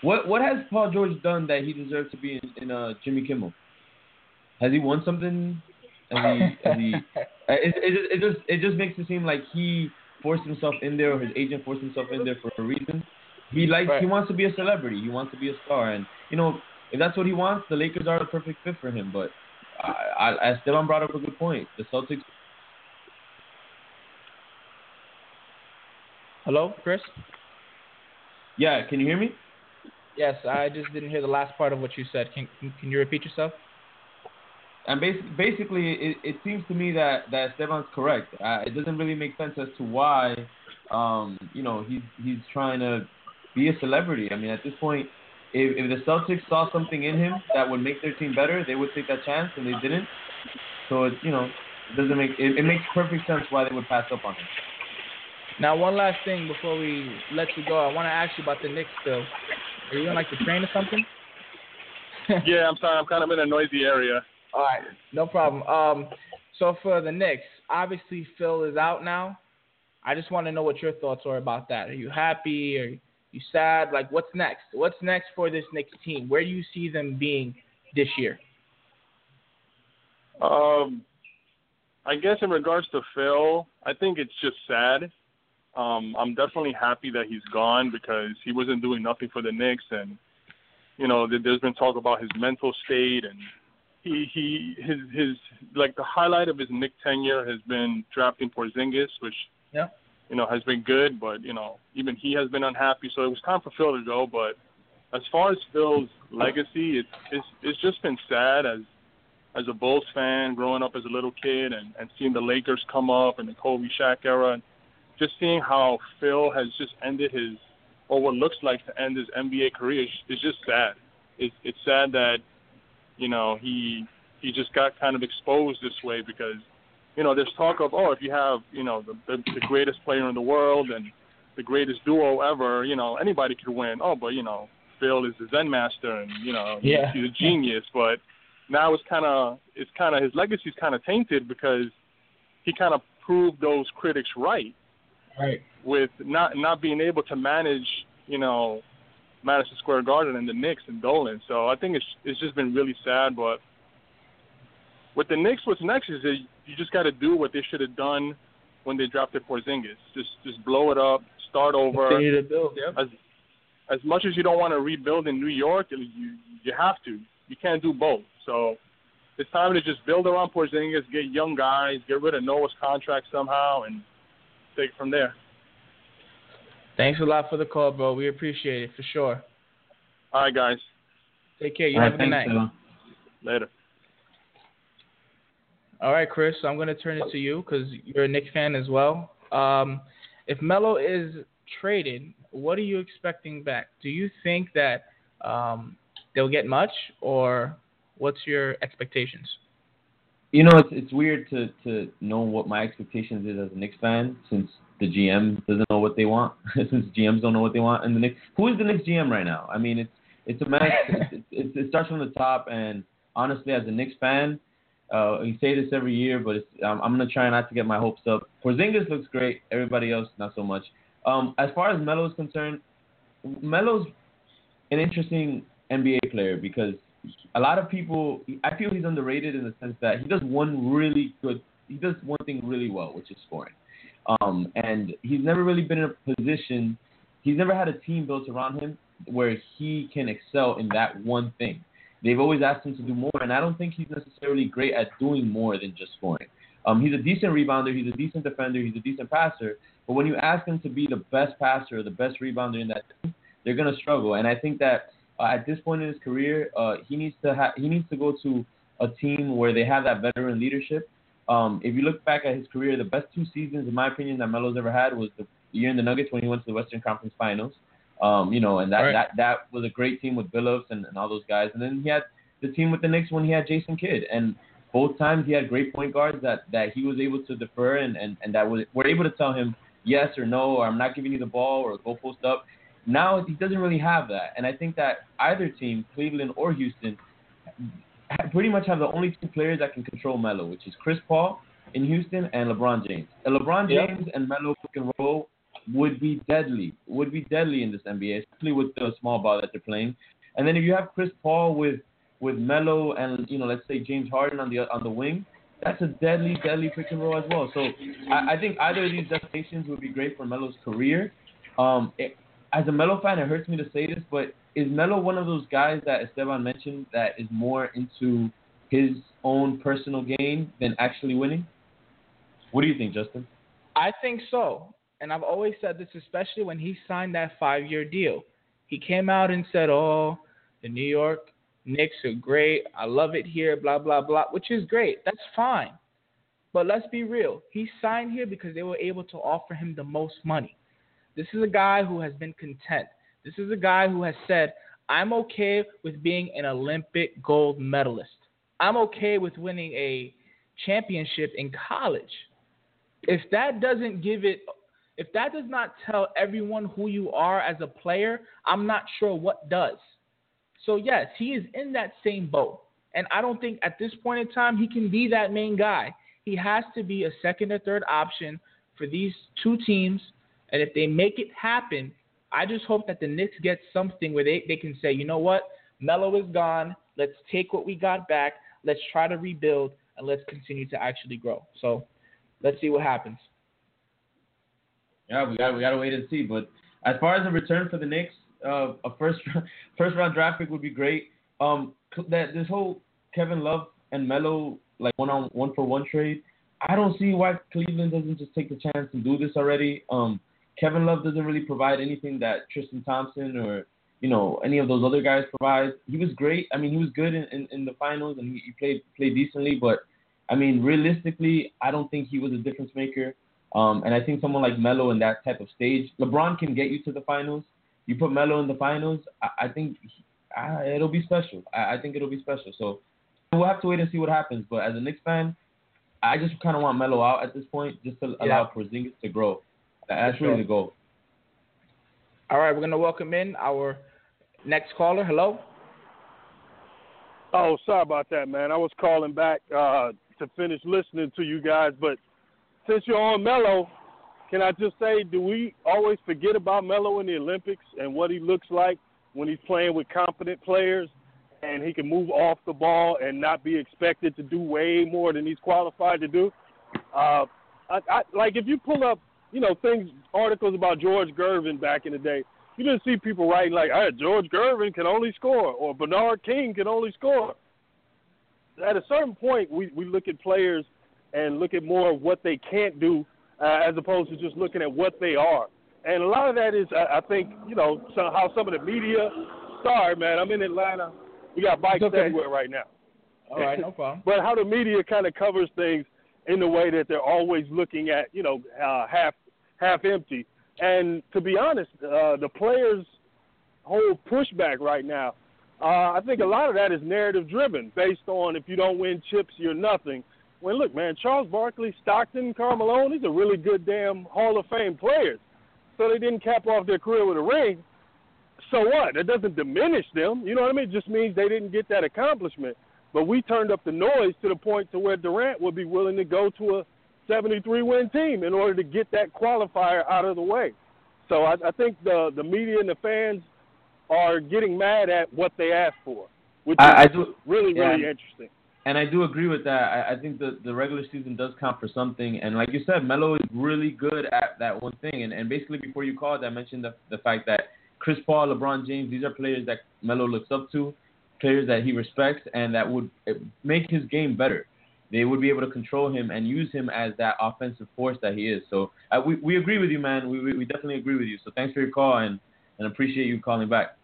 What what has Paul George done that he deserves to be in, in uh, Jimmy Kimmel? Has he won something? Has he? Has he <laughs> uh, it, it, it just it just makes it seem like he forced himself in there, or his agent forced himself in there for a reason. He likes Right. he wants to be a celebrity. He wants to be a star, and you know if that's what he wants, the Lakers are the perfect fit for him. But I, I, Esteban brought up a good point. The Celtics Hello, Chris. Yeah, can you hear me? Yes, I just didn't hear the last part of what you said. Can can, can you repeat yourself? And bas- basically, it, it seems to me that that Esteban's correct. Uh, it doesn't really make sense as to why, um, you know, he's he's trying to be a celebrity. I mean, at this point, if, if the Celtics saw something in him that would make their team better, they would take that chance, and they didn't. So it's you know, it doesn't make it, it makes perfect sense why they would pass up on him. Now, one last thing before we let you go, I want to ask you about the Knicks. Still, are you on like the train or something? <laughs> yeah, I'm sorry. I'm kind of in a noisy area. All right, no problem. Um, so for the Knicks, obviously Phil is out now. I just want to know what your thoughts are about that. Are you happy? Are you sad? Like, what's next? What's next for this Knicks team? Where do you see them being this year? Um, I guess in regards to Phil, I think it's just sad. Um, I'm definitely happy that he's gone because he wasn't doing nothing for the Knicks, and you know, there- there's been talk about his mental state and he he his his like the highlight of his Knick tenure has been drafting Porzingis, which Yeah. you know has been good, but you know even he has been unhappy. So it was time for Phil to go. But as far as Phil's legacy, it's it's it's just been sad as as a Bulls fan growing up as a little kid and and seeing the Lakers come up and the Kobe Shaq era, and just seeing how Phil has just ended his or what looks like to end his NBA career is, is just sad. It's it's sad that you know he he just got kind of exposed this way because you know there's talk of oh if you have you know the the, the greatest player in the world and the greatest duo ever you know anybody could win oh but you know Phil is the Zen master and you know Yeah. he's a genius but now it's kind of it's kind of his legacy's kind of tainted because he kind of proved those critics right Right. with not not being able to manage, you know, Madison Square Garden and the Knicks and Dolan. So I think it's it's just been really sad. But with the Knicks, what's next is that you just got to do what they should have done when they drafted Porzingis. Just just blow it up, start over. Continue to build. Yep. As as much as you don't want to rebuild in New York, you you have to. You can't do both. So it's time to just build around Porzingis, get young guys, get rid of Noah's contract somehow, and take it from there. Thanks a lot for the call, bro. We appreciate it for sure. All right, guys. Take care. You All have right, a good night. Esteban. Later. All right, Chris. So I'm going to turn it to you because you're a Knicks fan as well. Um, if Melo is traded, what are you expecting back? Do you think that um, they'll get much, or what's your expectations? You know, it's it's weird to to know what my expectations is as a Knicks fan since the GM doesn't know what they want. <laughs> since GMs don't know what they want, and the Knicks. Who is the Knicks GM right now? I mean, it's it's a mess. <laughs> it, starts from the top, and honestly, as a Knicks fan, uh, we say this every year, but it's, um, I'm gonna try not to get my hopes up. Porzingis looks great. Everybody else, not so much. Um, as far as Melo is concerned, Melo's an interesting NBA player because a lot of people, I feel he's underrated in the sense that he does one really good, he does one thing really well, which is scoring. Um, and he's never really been in a position, he's never had a team built around him where he can excel in that one thing. They've always asked him to do more, and I don't think he's necessarily great at doing more than just scoring. Um, he's a decent rebounder, he's a decent defender, he's a decent passer, but when you ask him to be the best passer or the best rebounder in that team, they're going to struggle. And I think that uh, at this point in his career, uh, he needs to ha- he needs to go to a team where they have that veteran leadership. Um, if you look back at his career, the best two seasons, in my opinion, that Melo's ever had was the year in the Nuggets when he went to the Western Conference Finals. Um, you know, and that, Right. that that was a great team with Billups and, and all those guys. And then he had the team with the Knicks when he had Jason Kidd, and both times he had great point guards that, that he was able to defer and, and, and that was, were able to tell him yes or no, or I'm not giving you the ball, or go post up. Now he doesn't really have that, and I think that either team, Cleveland or Houston, pretty much have the only two players that can control Melo, which is Chris Paul in Houston and LeBron James. And LeBron Yep. James and Melo pick and roll would be deadly, would be deadly in this NBA, especially with the small ball that they're playing. And then if you have Chris Paul with with Melo and you know let's say James Harden on the on the wing, that's a deadly, deadly pick and roll as well. So I, I think either of these destinations would be great for Melo's career. Um, it, as a Melo fan, it hurts me to say this, but is Melo one of those guys that Esteban mentioned that is more into his own personal gain than actually winning? What do you think, Justin? I think so. And I've always said this, especially when he signed that five year deal. He came out and said, Oh, the New York Knicks are great. I love it here, blah, blah, blah, which is great. That's fine. But let's be real. He signed here because they were able to offer him the most money. This is a guy who has been content. This is a guy who has said, I'm okay with being an Olympic gold medalist. I'm okay with winning a championship in college. If that doesn't give it, if that does not tell everyone who you are as a player, I'm not sure what does. So, yes, he is in that same boat. And I don't think at this point in time he can be that main guy. He has to be a second or third option for these two teams. And if they make it happen, I just hope that the Knicks get something where they, they can say, you know what, Melo is gone. Let's take what we got back. Let's try to rebuild and let's continue to actually grow. So let's see what happens. Yeah, we got we got to wait and see. But as far as a return for the Knicks, uh, a first <laughs> first round draft pick would be great. Um, that this whole Kevin Love and Melo like one on one for one trade, I don't see why Cleveland doesn't just take the chance and do this already. Um, Kevin Love doesn't really provide anything that Tristan Thompson or you know any of those other guys provide. He was great. I mean, he was good in, in, in the finals and he, he played played decently. But I mean, realistically, I don't think he was a difference maker. Um, and I think someone like Melo in that type of stage, LeBron can get you to the finals. You put Melo in the finals, I, I think uh, it'll be special. I, I think it'll be special. So we'll have to wait and see what happens. But as a Knicks fan, I just kind of want Melo out at this point, just to Yeah. allow Porzingis to grow. That's sure. really the goal. All right, we're going to welcome in our next caller. Hello. Oh, sorry about that, man. I was calling back uh, to finish listening to you guys, but since you're on Melo, can I just say, do we always forget about Melo in the Olympics and what he looks like when he's playing with competent players and he can move off the ball and not be expected to do way more than he's qualified to do? Uh, I, I, like if you pull up, you know, things, articles about George Gervin back in the day, you didn't see people writing like, hey, George Gervin can only score or Bernard King can only score. At a certain point, we, we look at players and look at more of what they can't do uh, as opposed to just looking at what they are. And a lot of that is, I, I think, you know, so how some of the media. Sorry, man, I'm in Atlanta. We got bikes okay. everywhere right now. All right, no problem. <laughs> But how the media kind of covers things in the way that they're always looking at, you know, uh, half half empty. And to be honest, uh, the players' whole pushback right now, uh, I think a lot of that is narrative driven, based on if you don't win chips, you're nothing. Well, look, man, Charles Barkley, Stockton, Carmelo, these are really good damn Hall of Fame players. So they didn't cap off their career with a ring. So what? It doesn't diminish them. You know what I mean? It just means they didn't get that accomplishment. But we turned up the noise to the point to where Durant would be willing to go to a 73 win team in order to get that qualifier out of the way. So I, I think the the media and the fans are getting mad at what they asked for, which I- I is do- really yeah. really interesting. And I do agree with that. I, I think the, the regular season does count for something. And like you said, Melo is really good at that one thing. And, and basically, before you called, I mentioned the, the fact that Chris Paul, LeBron James, these are players that Melo looks up to, players that he respects, and that would make his game better. They would be able to control him and use him as that offensive force that he is. So uh, we, we agree with you, man. We, we, we definitely agree with you. So thanks for your call and, and appreciate you calling back.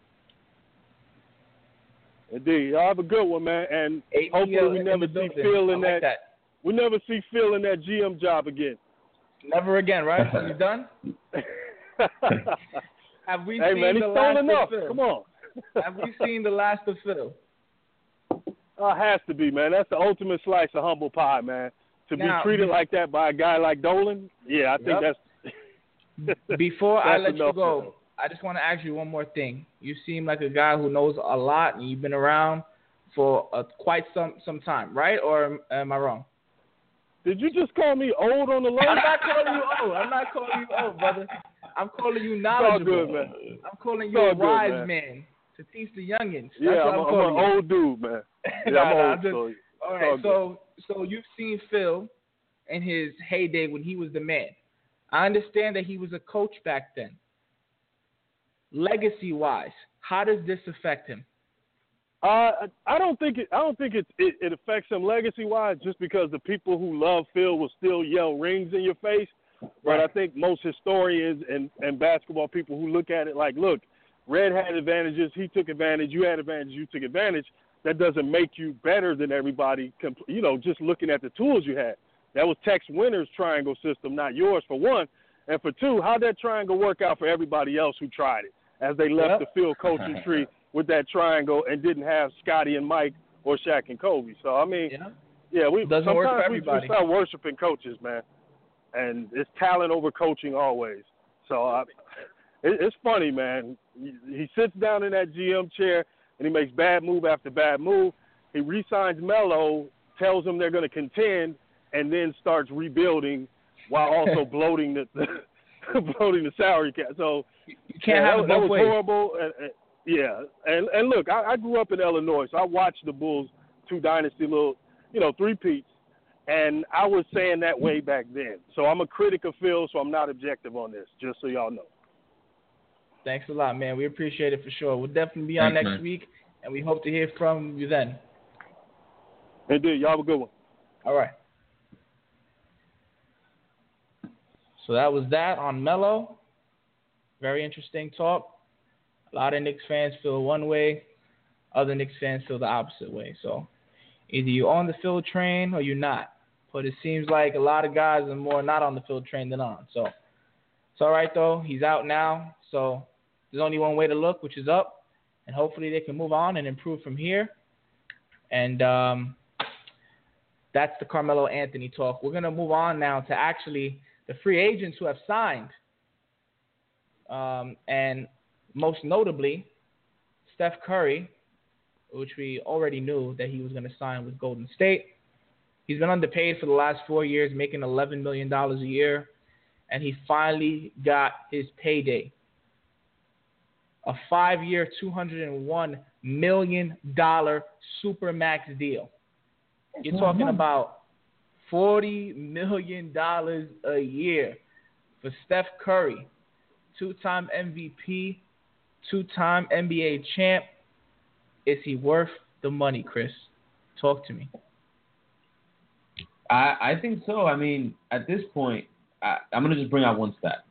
Indeed, y'all have a good one, man. And ATL hopefully we never see. Phil in like that, We never see Phil in that GM job again. Never again, right? <laughs> You done? <laughs> Have we hey seen man, the last enough. of Phil? Come on. Have we seen the last of Phil? Uh, has to be, man. That's the ultimate slice of humble pie, man. To Now, be treated like that by a guy like Dolan, yeah, I think Yep. that's. <laughs> Before I let you enough for him. go, I just want to ask you one more thing. You seem like a guy who knows a lot, and you've been around for uh, quite some some time, right? Or am I wrong? Did you just call me old on the <laughs> low? I'm not calling you old. I'm not calling you old, brother. I'm calling you It's all knowledgeable. good, man. I'm calling you a all good, wise man. man to teach the youngins. That's Yeah, I'm, I'm, I'm an old dude, man. <laughs> Yeah, Nah, I'm nah, old. Just- so All right, so so you've seen Phil in his heyday when he was the man. I understand that he was a coach back then. Legacy wise, how does this affect him? Uh, I- I don't think it. I don't think it, it it affects him legacy wise, just because the people who love Phil will still yell rings in your face. But I think most historians and and basketball people who look at it like, look, Red had advantages, he took advantage. You had advantage, you took advantage. That doesn't make you better than everybody. You know, just looking at the tools you had. That was Tex Winter's triangle system, not yours, for one. And for two, how'd that triangle work out for everybody else who tried it as they left Yep. the field coaching <laughs> tree with that triangle and didn't have Scotty and Mike or Shaq and Kobe? So I mean, Yeah. yeah, we Doesn't sometimes we- we, start worshiping coaches, man, and it's talent over coaching always. So I, it, it's funny, man. He, he sits down in that GM chair and he makes bad move after bad move. He re-signs Melo, tells him they're going to contend, and then starts rebuilding while <laughs> also bloating the, the <laughs> bloating the salary cap. So You can't yeah, have that, that was ways. horrible. And, and, yeah, and and look, I, I grew up in Illinois, so I watched the Bulls two dynasty little, you know, three peats, and I was saying that way mm-hmm. back then. So I'm a critic of Phil, so I'm not objective on this. Just so y'all know. Thanks a lot, man. We appreciate it for sure. We'll definitely be on Thanks, next man. week, and we hope to hear from you then. Indeed, y'all have a good one. All right. So that was that on Melo. Very interesting talk. A lot of Knicks fans feel one way, other Knicks fans feel the opposite way. So either you're on the Phil train or you're not. But it seems like a lot of guys are more not on the Phil train than on. So it's all right though. He's out now. So there's only one way to look, which is up. And hopefully they can move on and improve from here. And um, that's the Carmelo Anthony talk. We're going to move on now to actually the free agents who have signed. Um, and most notably, Steph Curry, which we already knew that he was going to sign with Golden State. He's been underpaid for the last four years, making $11 million a year, and he finally got his payday. A five year, $201 million supermax deal. You're talking about $40 million a year for Steph Curry, two time MVP, two time NBA champ. Is he worth the money, Chris? Talk to me. I, I think so. I mean, at this point, I, I'm going to just bring out one stat.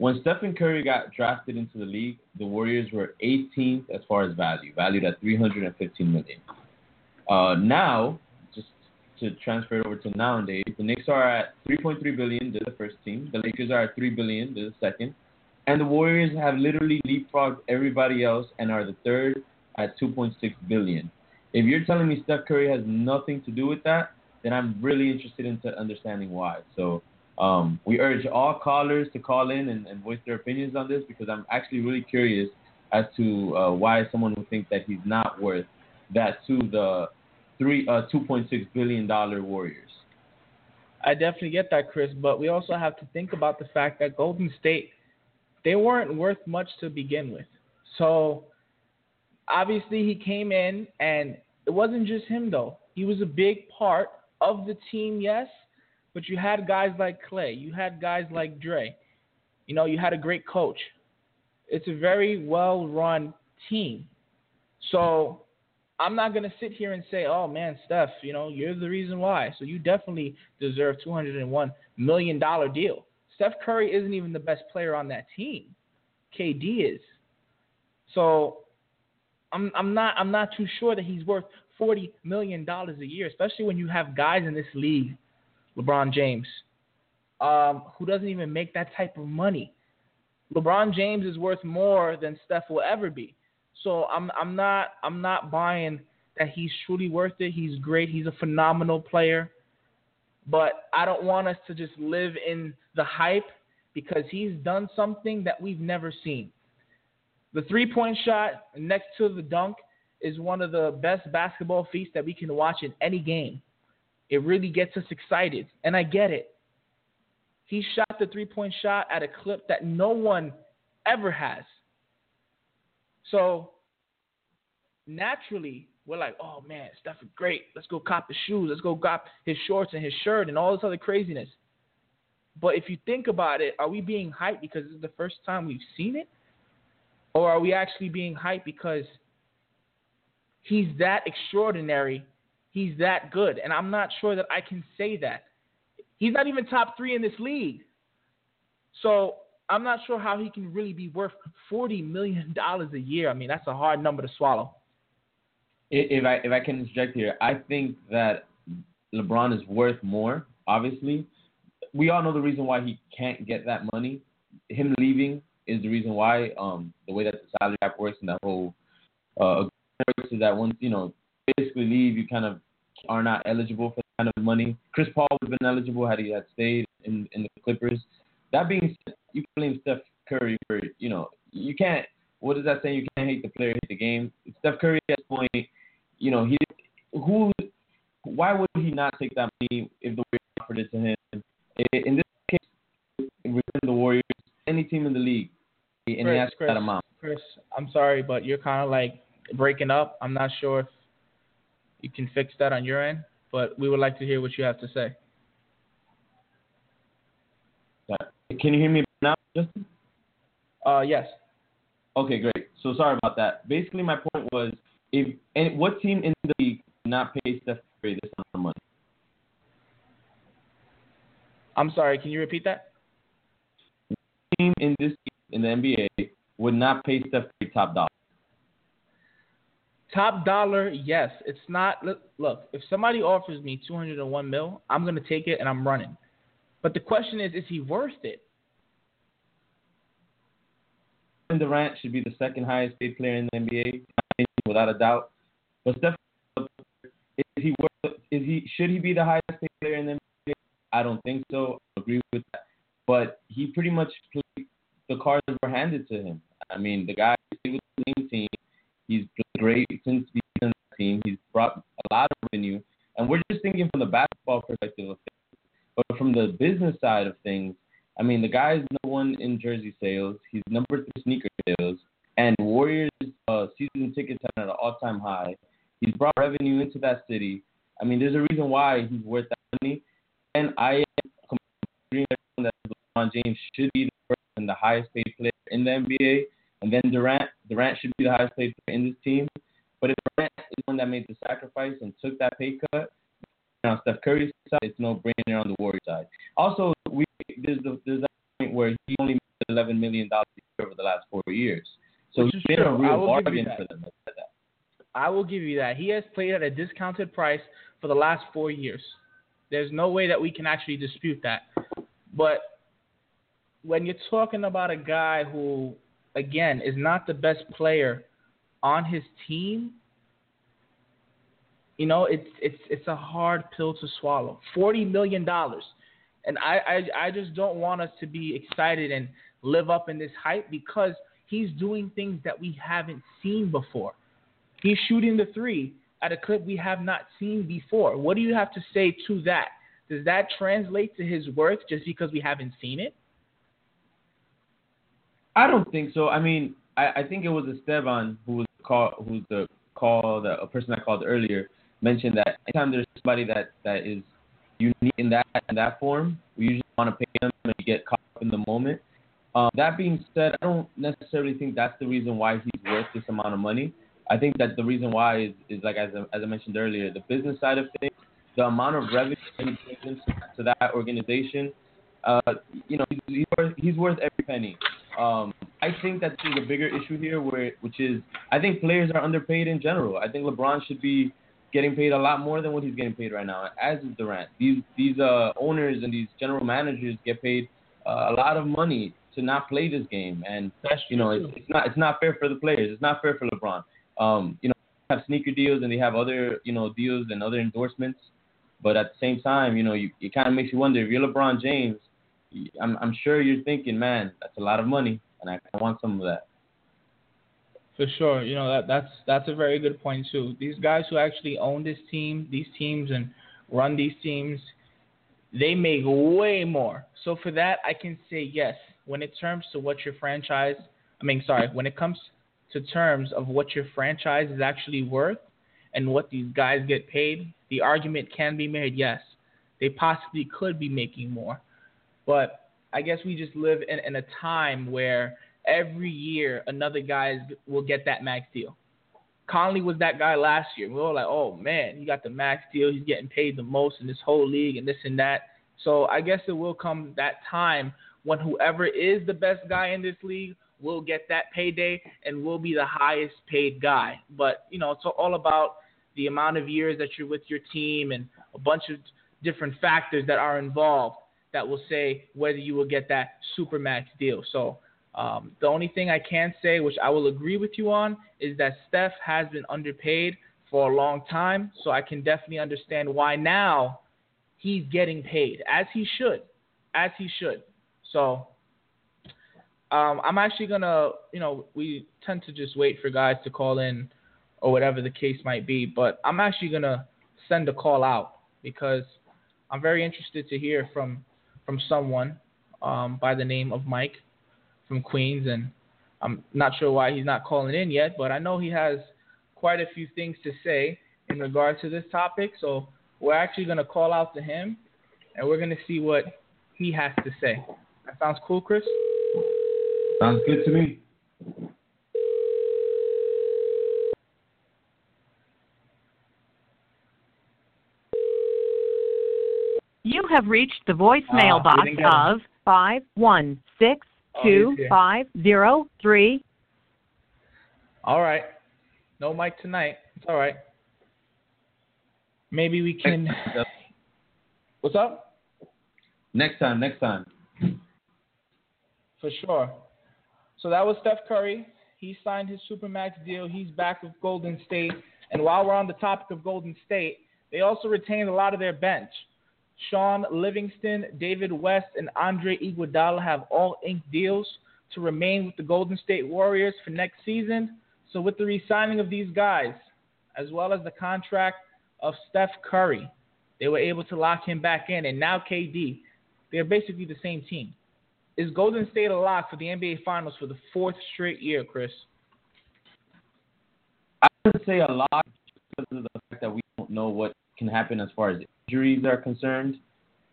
When Stephen Curry got drafted into the league, the Warriors were 18th as far as value, valued at 315 million. Uh, now, just to transfer it over to nowadays, the Knicks are at 3.3 billion. They're the first team. The Lakers are at 3 billion. They're the second. And the Warriors have literally leapfrogged everybody else and are the third at 2.6 billion. If you're telling me Steph Curry has nothing to do with that, then I'm really interested into understanding why. So um, we urge all callers to call in and, and voice their opinions on this because I'm actually really curious as to uh, why someone would think that he's not worth that to the three uh, 2.6 billion dollar Warriors. I definitely get that, Chris, but we also have to think about the fact that Golden State, they weren't worth much to begin with. So obviously he came in, and it wasn't just him, though. He was a big part of the team, yes, but you had guys like Clay, you had guys like Dre, you know, you had a great coach. It's a very well run team. So I'm not gonna sit here and say, "Oh man, Steph, you know, you're the reason why." So you definitely deserve 201 million dollar deal. Steph Curry isn't even the best player on that team. KD is. So I'm I'm not I'm not too sure that he's worth 40 million dollars a year, especially when you have guys in this league, LeBron James, um, who doesn't even make that type of money. LeBron James is worth more than Steph will ever be. So I'm I'm not I'm not buying that he's truly worth it. He's great. He's a phenomenal player. But I don't want us to just live in the hype because he's done something that we've never seen. The three-point shot next to the dunk is one of the best basketball feats that we can watch in any game. It really gets us excited, and I get it. He shot the three point shot at a clip that no one ever has. So naturally, we're like, oh man, Steph is great. Let's go cop his shoes. Let's go cop his shorts and his shirt and all this other craziness. But if you think about it, are we being hyped because this is the first time we've seen it? Or are we actually being hyped because he's that extraordinary? He's that good. And I'm not sure that I can say that. He's not even top three in this league. So I'm not sure how he can really be worth $40 million <laughs> a year. I mean, that's a hard number to swallow. If I if I can interject here, I think that LeBron is worth more. Obviously, we all know the reason why he can't get that money. Him leaving is the reason why. Um, the way that the salary cap works and that whole uh, is that once you know basically leave, you kind of are not eligible for that kind of money. Chris Paul would have been eligible had he had stayed in in the Clippers. That being said, you can blame Steph Curry for you know you can't. what does that say? You can't hate the player, hate the game. Steph Curry at this point, you know he who. Why would he not take that money if the Warriors offered it to him? In this case, within the Warriors, any team in the league, and Chris, he asked Chris, that amount. Chris, I'm sorry, but you're kind of like breaking up. I'm not sure if you can fix that on your end, but we would like to hear what you have to say. Can you hear me now, Justin? Uh, yes. Okay, great. So sorry about that. Basically, my point was, if and what team in the league did not pay Steph Curry this amount of money? I'm sorry. Can you repeat that? Team in this in the NBA would not pay Steph Curry top dollar. Top dollar, yes. It's not. Look, if somebody offers me 201 mil, I'm gonna take it and I'm running. But the question is, is he worth it? Durant should be the second highest paid player in the NBA, without a doubt. But Steph, is he worth? Is he should he be the highest paid player in the NBA? I don't think so. I agree with that. But he pretty much played the cards were handed to him. I mean, the guy with the team. He's played great since he's been on the team. He's brought a lot of revenue. And we're just thinking from the basketball perspective of things. But from the business side of things, I mean, the guy's number one in jersey sales. He's number three sneaker sales. And Warriors uh, season tickets are at an all-time high. He's brought revenue into that city. I mean, there's a reason why he's worth that money. And I am agreeing that LeBron James should be the and the highest paid player in the NBA. And then Durant, Durant should be the highest paid player in this team. But if Durant is the one that made the sacrifice and took that pay cut, now Steph Curry's side, it's no brainer on the Warriors side. Also, we there's the, there's that point where he only made 11 million dollars over the last four years, so he's been true. a real will give you bargain for them. Let's say that. I will give you that. He has played at a discounted price for the last four years. There's no way that we can actually dispute that. But when you're talking about a guy who, again, is not the best player on his team, you know, it's it's it's a hard pill to swallow. Forty million dollars, and I, I I just don't want us to be excited and live up in this hype because he's doing things that we haven't seen before. He's shooting the three at a clip we have not seen before. What do you have to say to that? Does that translate to his worth just because we haven't seen it? I don't think so. I mean, I, I think it was Esteban who was call, who's the call, the a person I called earlier mentioned that anytime there's somebody that that is unique in that in that form, we usually want to pay them and get caught up in the moment. Um, that being said, I don't necessarily think that's the reason why he's worth this amount of money. I think that the reason why is, is like as as I mentioned earlier, the business side of things, the amount of revenue he to that organization. Uh, you know, he's worth, he's worth every penny. Um, I think that there's a bigger issue here, where which is I think players are underpaid in general. I think LeBron should be getting paid a lot more than what he's getting paid right now, as is Durant. These these uh, owners and these general managers get paid uh, a lot of money to not play this game, and That's you know it's, it's not it's not fair for the players. It's not fair for LeBron. Um, you know, they have sneaker deals and they have other you know deals and other endorsements, but at the same time, you know, you, it kind of makes you wonder if you're LeBron James. I'm I'm sure you're thinking, man, that's a lot of money, and I, want some of that. For sure, you know that that's that's a very good point too. These guys who actually own this team, these teams, and run these teams, they make way more. So for that, I can say yes. When it terms to what your franchise, I mean, sorry, when it comes to terms of what your franchise is actually worth and what these guys get paid, the argument can be made. Yes, they possibly could be making more, but I guess we just live in, in a time where every year another guy will get that max deal. Conley was that guy last year. We were like, oh man, he got the max deal. He's getting paid the most in this whole league and this and that. So I guess it will come that time when whoever is the best guy in this league will get that payday and will be the highest paid guy. But, you know, it's all about the amount of years that you're with your team and a bunch of different factors that are involved that will say whether you will get that super max deal. So um, the only thing I can say, which I will agree with you on, is that Steph has been underpaid for a long time. So I can definitely understand why now he's getting paid as he should, as he should. So um, I'm actually gonna, you know, we tend to just wait for guys to call in or whatever the case might be, but I'm actually gonna send a call out because I'm very interested to hear from from someone um, by the name of Mike from Queens, and I'm not sure why he's not calling in yet, but I know he has quite a few things to say in regard to this topic. So we're actually going to call out to him, and we're going to see what he has to say. That sounds cool, Chris? Sounds good to me. You have reached the voicemail Uh, box we didn't get him. of five one six two he's here. five zero three. All right. No mic tonight. It's all right. Maybe we can. What's up? Next time, next time. For sure. So that was Steph Curry. He signed his Supermax deal. He's back with Golden State. And while we're on the topic of Golden State, they also retained a lot of their bench. Shaun Livingston, David West, and Andre Iguodala have all inked deals to remain with the Golden State Warriors for next season. So with the re-signing of these guys, as well as the contract of Steph Curry, they were able to lock him back in. And now KD, they're basically the same team. Is Golden State a lock for the NBA Finals for the fourth straight year, Chris? I would say a lot because of the fact that we don't know what can happen as far as injuries are concerned.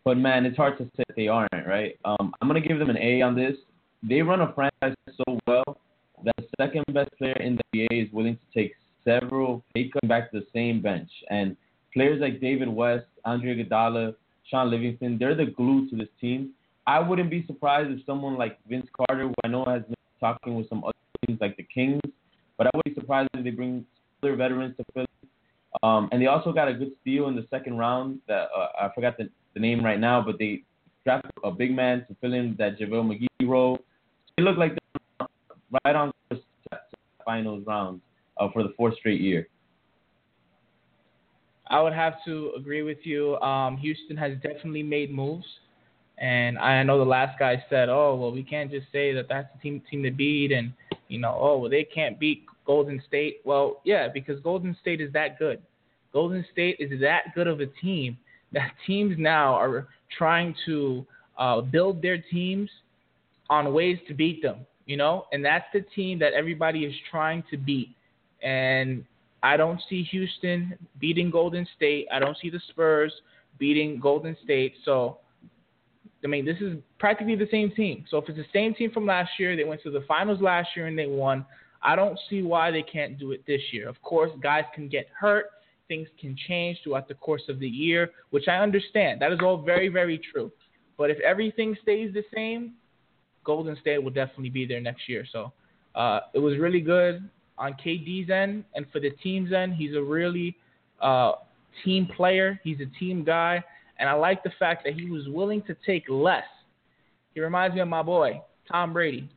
But man, it's hard to say they aren't, right? Um, I'm gonna give them an A on this. They run a franchise so well that the second best player in the NBA is willing to take several pay cuts back to the same bench. And players like David West, Andre Iguodala, Shaun Livingston, they're the glue to this team. I wouldn't be surprised if someone like Vince Carter, who I know has been talking with some other teams like the Kings, but I would be surprised if they bring other veterans to Philly. Um, and they also got a good steal in the second round. That uh, I forgot the, the name right now, but they drafted a big man to fill in that JaVale McGee role. They look like they're right on the finals round uh, for the fourth straight year. I would have to agree with you. Um, Houston has definitely made moves, and I know the last guy said, "Oh, well, we can't just say that that's the team team to beat," and you know, "Oh, well, they can't beat Golden State." Well, yeah, because Golden State is that good. Golden State is that good of a team that teams now are trying to uh, build their teams on ways to beat them. You know, and that's the team that everybody is trying to beat. And I don't see Houston beating Golden State. I don't see the Spurs beating Golden State. So, I mean, this is practically the same team. So, if it's the same team from last year, they went to the finals last year and they won. I don't see why they can't do it this year. Of course, guys can get hurt, things can change throughout the course of the year, which I understand. That is all very, very true. But if everything stays the same, Golden State will definitely be there next year. So, uh, it was really good on KD's end and for the team's end, he's a really uh, team player. He's a team guy, and I like the fact that he was willing to take less. He reminds me of my boy Tom Brady,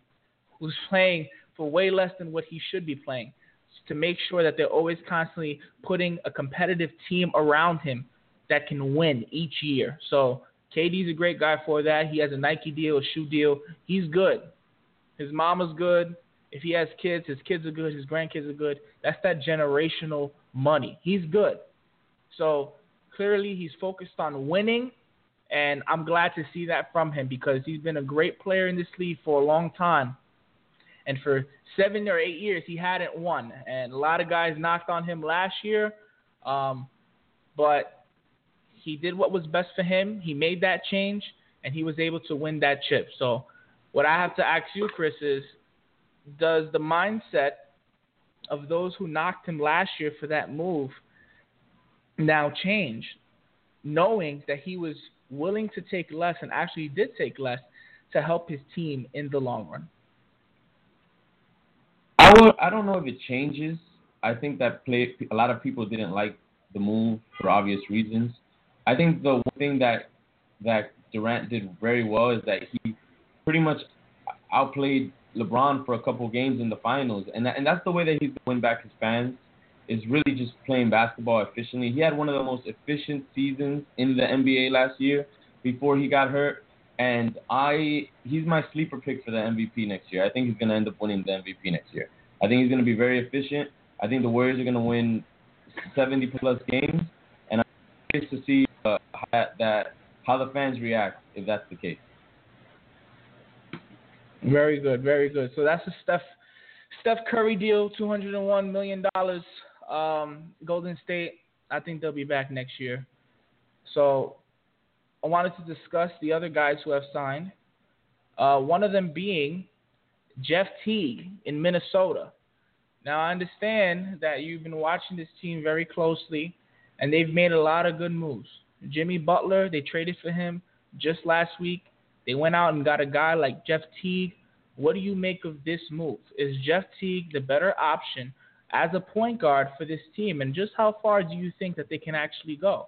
who's <laughs> playing for way less than what he should be playing, to make sure that they're always constantly putting a competitive team around him that can win each year. So KD's a great guy for that. He has a Nike deal, a shoe deal. He's good. His mama's good. If he has kids, his kids are good, his grandkids are good. That's that generational money. He's good. So clearly he's focused on winning And I'm glad to see that from him because he's been a great player in this league for a long time. And for seven or eight years, he hadn't won. And a lot of guys knocked on him last year. Um, but he did what was best for him. He made that change, and he was able to win that chip. So, what I have to ask you, Chris, is does the mindset of those who knocked him last year for that move now change, knowing that he was willing to take less and actually did take less to help his team in the long run? I don't know if it changes. I think that play, a lot of people didn't like the move for obvious reasons. I think the one thing that that Durant did very well is that he pretty much outplayed LeBron for a couple games in the finals, and that, and that's the way that he's win back his fans. Is really just playing basketball efficiently. He had one of the most efficient seasons in the NBA last year before he got hurt, and I he's my sleeper pick for the MVP next year. I think he's going to end up winning the MVP next year. I think he's going to be very efficient. I think the Warriors are going to win 70 plus games, and I'm curious to see uh, how that how the fans react if that's the case. Very good, very good. So that's a Steph Steph Curry deal, two hundred and one million dollars. Um, Golden State, I think they'll be back next year. So I wanted to discuss the other guys who have signed. Uh, one of them being Jeff Teague in Minnesota. Now I understand that you've been watching this team very closely, and they've made a lot of good moves. Jimmy Butler, they traded for him just last week. They went out and got a guy like Jeff Teague. What do you make of this move? Is Jeff Teague the better option as a point guard for this team? And just how far do you think that they can actually go?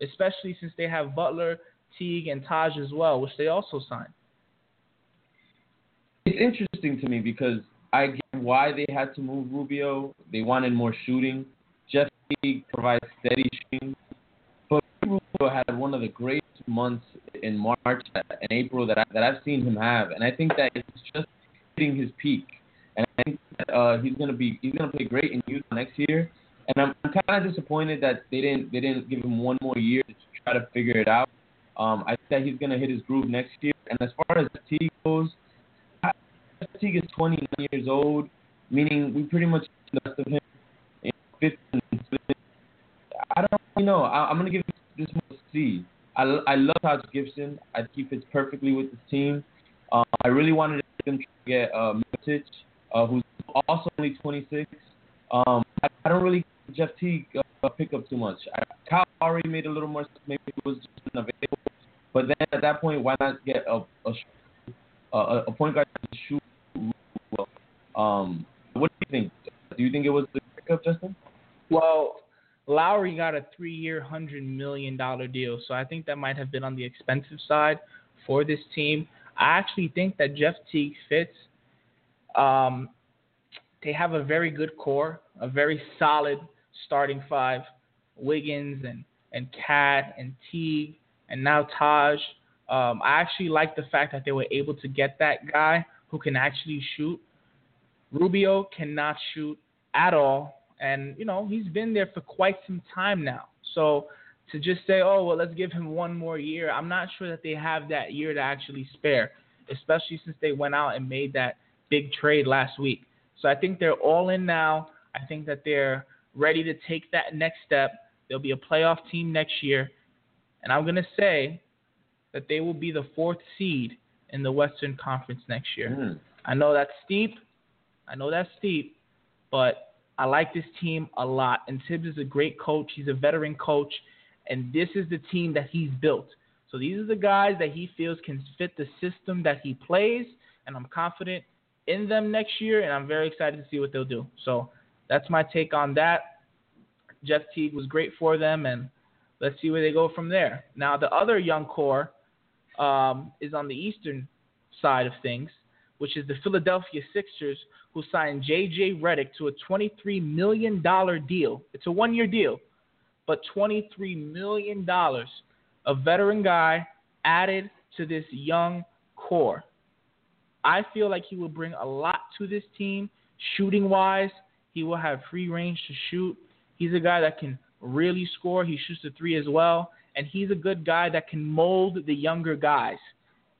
Especially since they have Butler, Teague, and Taj as well, which they also signed. It's interesting to me because I get why they had to move Rubio. They wanted more shooting. Jeff Teague provides steady shooting. But Rubio had one of the greatest months in March and April that I, that I've seen him have, and I think that it's just hitting his peak. And I think that uh, he's gonna be he's gonna play great in Utah next year. And I'm, I'm kind of disappointed that they didn't they didn't give him one more year to try to figure it out. Um, I think that he's gonna hit his groove next year. And as far as Teague goes, Teague is 29 years old, meaning we pretty much the best of him. Know, 15, I don't you know. I, I'm gonna give this more C. I, I love Taj Gibson. I think he fits perfectly with this team. Uh, I really wanted to get uh, Mitic, uh, who's also only 26. Um, I, I don't really Jeff Teague uh, pick up too much. I, Kyle already made a little more. Maybe it was just unavailable. But then at that point, why not get a a, a, a point guard shoot well? Um, what do you think? Do you think it was the pickup, Justin? Well, Lowry got a three-year, hundred million dollar deal, so I think that might have been on the expensive side for this team. I actually think that Jeff Teague fits. Um, they have a very good core, a very solid starting five. Wiggins and and Cat and Teague and now Taj. Um, I actually like the fact that they were able to get that guy who can actually shoot. Rubio cannot shoot at all, and you know he's been there for quite some time now. So to just say, oh well, let's give him one more year, I'm not sure that they have that year to actually spare, especially since they went out and made that big trade last week. So I think they're all in now. I think that they're ready to take that next step. They'll be a playoff team next year, and I'm gonna say that they will be the fourth seed in the Western Conference next year. Mm. I know that's steep. I know that's steep, but I like this team a lot. And Thibs is a great coach. He's a veteran coach, and this is the team that he's built. So these are the guys that he feels can fit the system that he plays, and I'm confident in them next year, and I'm very excited to see what they'll do. So that's my take on that. Jeff Teague was great for them, and let's see where they go from there. Now, the other young core um, is on the eastern side of things, which is the Philadelphia Sixers, who signed J.J. Redick to a $23 million deal. It's a one year deal, but $23 million. A veteran guy added to this young core. I feel like he will bring a lot to this team, shooting wise. He will have free range to shoot. He's a guy that can really score. He shoots the three as well, and he's a good guy that can mold the younger guys.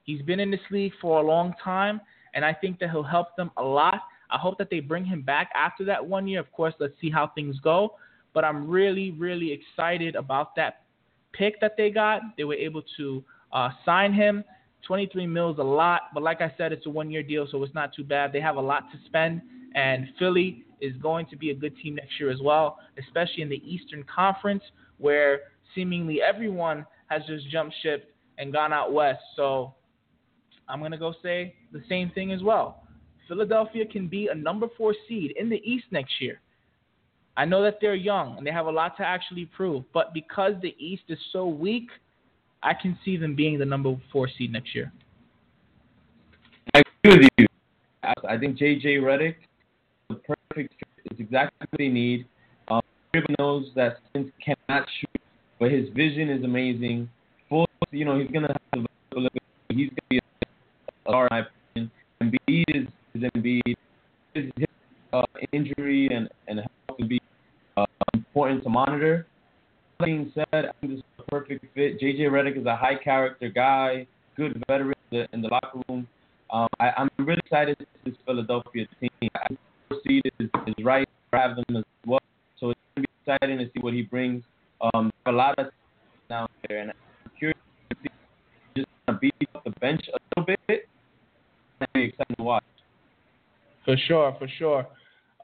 He's been in this league for a long time, and I think that he'll help them a lot. I hope that they bring him back after that one year. Of course, let's see how things go. But I'm really, really excited about that pick that they got. They were able to uh, sign him. 23 mils a lot, but like I said, it's a one-year deal, so it's not too bad. They have a lot to spend, and Philly is going to be a good team next year as well, especially in the Eastern Conference, where seemingly everyone has just jumped ship and gone out west. So I'm gonna go say the same thing as well. Philadelphia can be a number four seed in the East next year. I know that they're young and they have a lot to actually prove, but because the East is so weak, I can see them being the number four seed next year. I agree with you. I think JJ Redick, the perfect is exactly what they need. Um, everyone knows that Simmons cannot shoot, but his vision is amazing. Full, you know, he's gonna have the he's gonna be a star opinion. Embiid is, is Embiid. His, his uh, injury and and health will be uh, important to monitor. That being said, I think this is a perfect fit. JJ Redick is a high character guy, good veteran in the, in the locker room. Um, I, I'm really excited to see this Philadelphia team. I seed is, is right to have them as well. So it's going to be exciting to see what he brings. Um, a lot of down there, and I'm curious to just kind of beat up the bench a little bit. Be exciting to watch. For sure, for sure.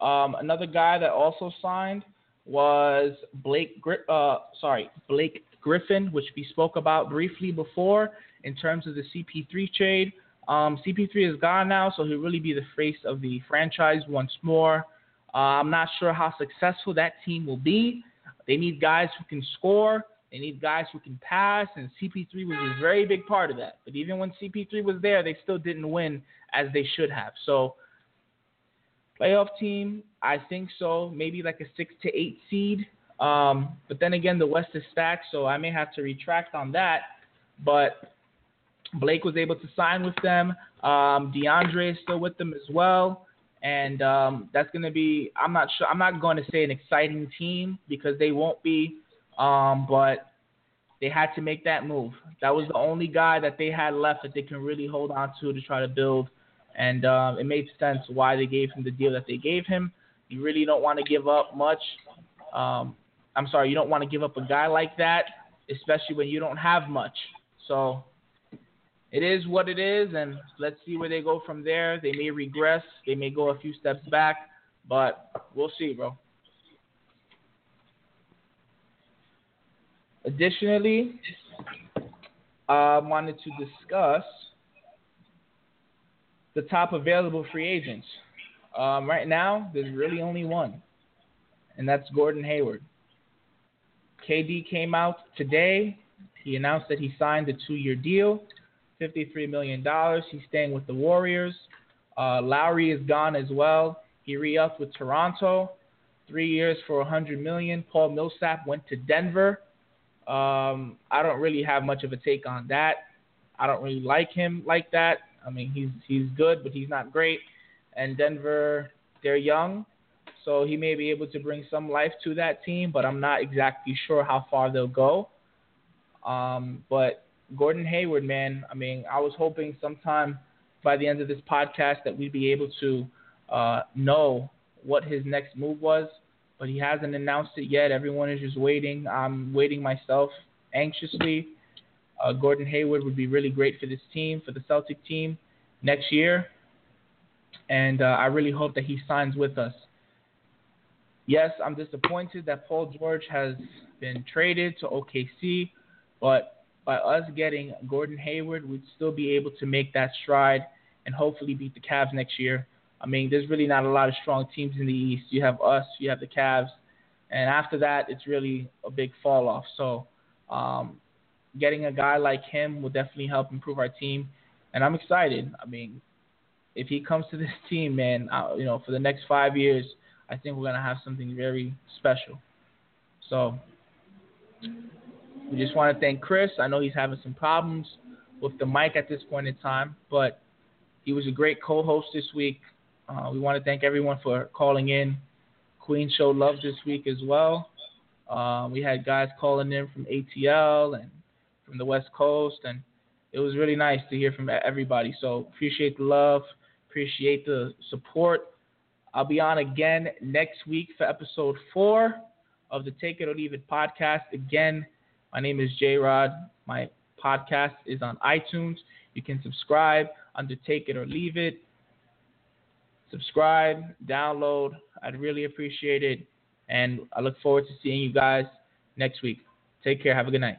Um, another guy that also signed was Blake. Gri- uh, sorry, Blake Griffin, which we spoke about briefly before in terms of the CP3 trade. Um, CP3 is gone now, so he'll really be the face of the franchise once more. Uh, I'm not sure how successful that team will be. They need guys who can score. They need guys who can pass, and CP3 was a very big part of that. But even when CP3 was there, they still didn't win as they should have. So playoff team, I think so. Maybe like a six to eight seed. Um, but then again, the West is stacked, so I may have to retract on that. But Blake was able to sign with them. Um, DeAndre is still with them as well, and um, that's going to be. I'm not sure. I'm not going to say an exciting team because they won't be. Um, but they had to make that move. That was the only guy that they had left that they can really hold on to to try to build and um, it made sense why they gave him the deal that they gave him. You really don't want to give up much. Um, I'm sorry, you don't want to give up a guy like that, especially when you don't have much. So it is what it is, and let's see where they go from there. They may regress, they may go a few steps back, but we'll see, bro. Additionally, I wanted to discuss the top available free agents. Um, right now, there's really only one, and that's Gordon Hayward. KD came out today. He announced that he signed a two-year deal, $53 million. He's staying with the Warriors. Uh, Lowry is gone as well. He re-upped with Toronto, three years for 100 million. Paul Millsap went to Denver. Um, I don't really have much of a take on that. I don't really like him like that. I mean, he's he's good, but he's not great. And Denver, they're young, so he may be able to bring some life to that team, but I'm not exactly sure how far they'll go. Um, but Gordon Hayward, man, I mean, I was hoping sometime by the end of this podcast that we'd be able to uh, know what his next move was, but he hasn't announced it yet. Everyone is just waiting. I'm waiting myself anxiously. Uh, Gordon Hayward would be really great for this team, for the Celtic team next year. And uh, I really hope that he signs with us. Yes, I'm disappointed that Paul George has been traded to OKC, but by us getting Gordon Hayward, we'd still be able to make that stride and hopefully beat the Cavs next year. I mean, there's really not a lot of strong teams in the East. You have us, you have the Cavs, and after that, it's really a big fall off. So um, getting a guy like him will definitely help improve our team, and I'm excited. I mean, if he comes to this <laughs> team, man, you know, for the next five years, I think we're gonna have something very special. So we just want to thank Chris. I know he's having some problems with the mic at this point in time, but he was a great co-host this week. Uh, we want to thank everyone for calling in. Queen showed love this week as well. Uh, we had guys calling in from ATL and from the West Coast, and it was really nice to hear from everybody. So appreciate the love, appreciate the support. I'll be on again next week for episode four of the Take It or Leave It podcast. Again, my name is J Rod. My podcast is on iTunes. You can subscribe under Take It or Leave It. Subscribe, download. I'd really appreciate it. And I look forward to seeing you guys next week. Take care. Have a good night.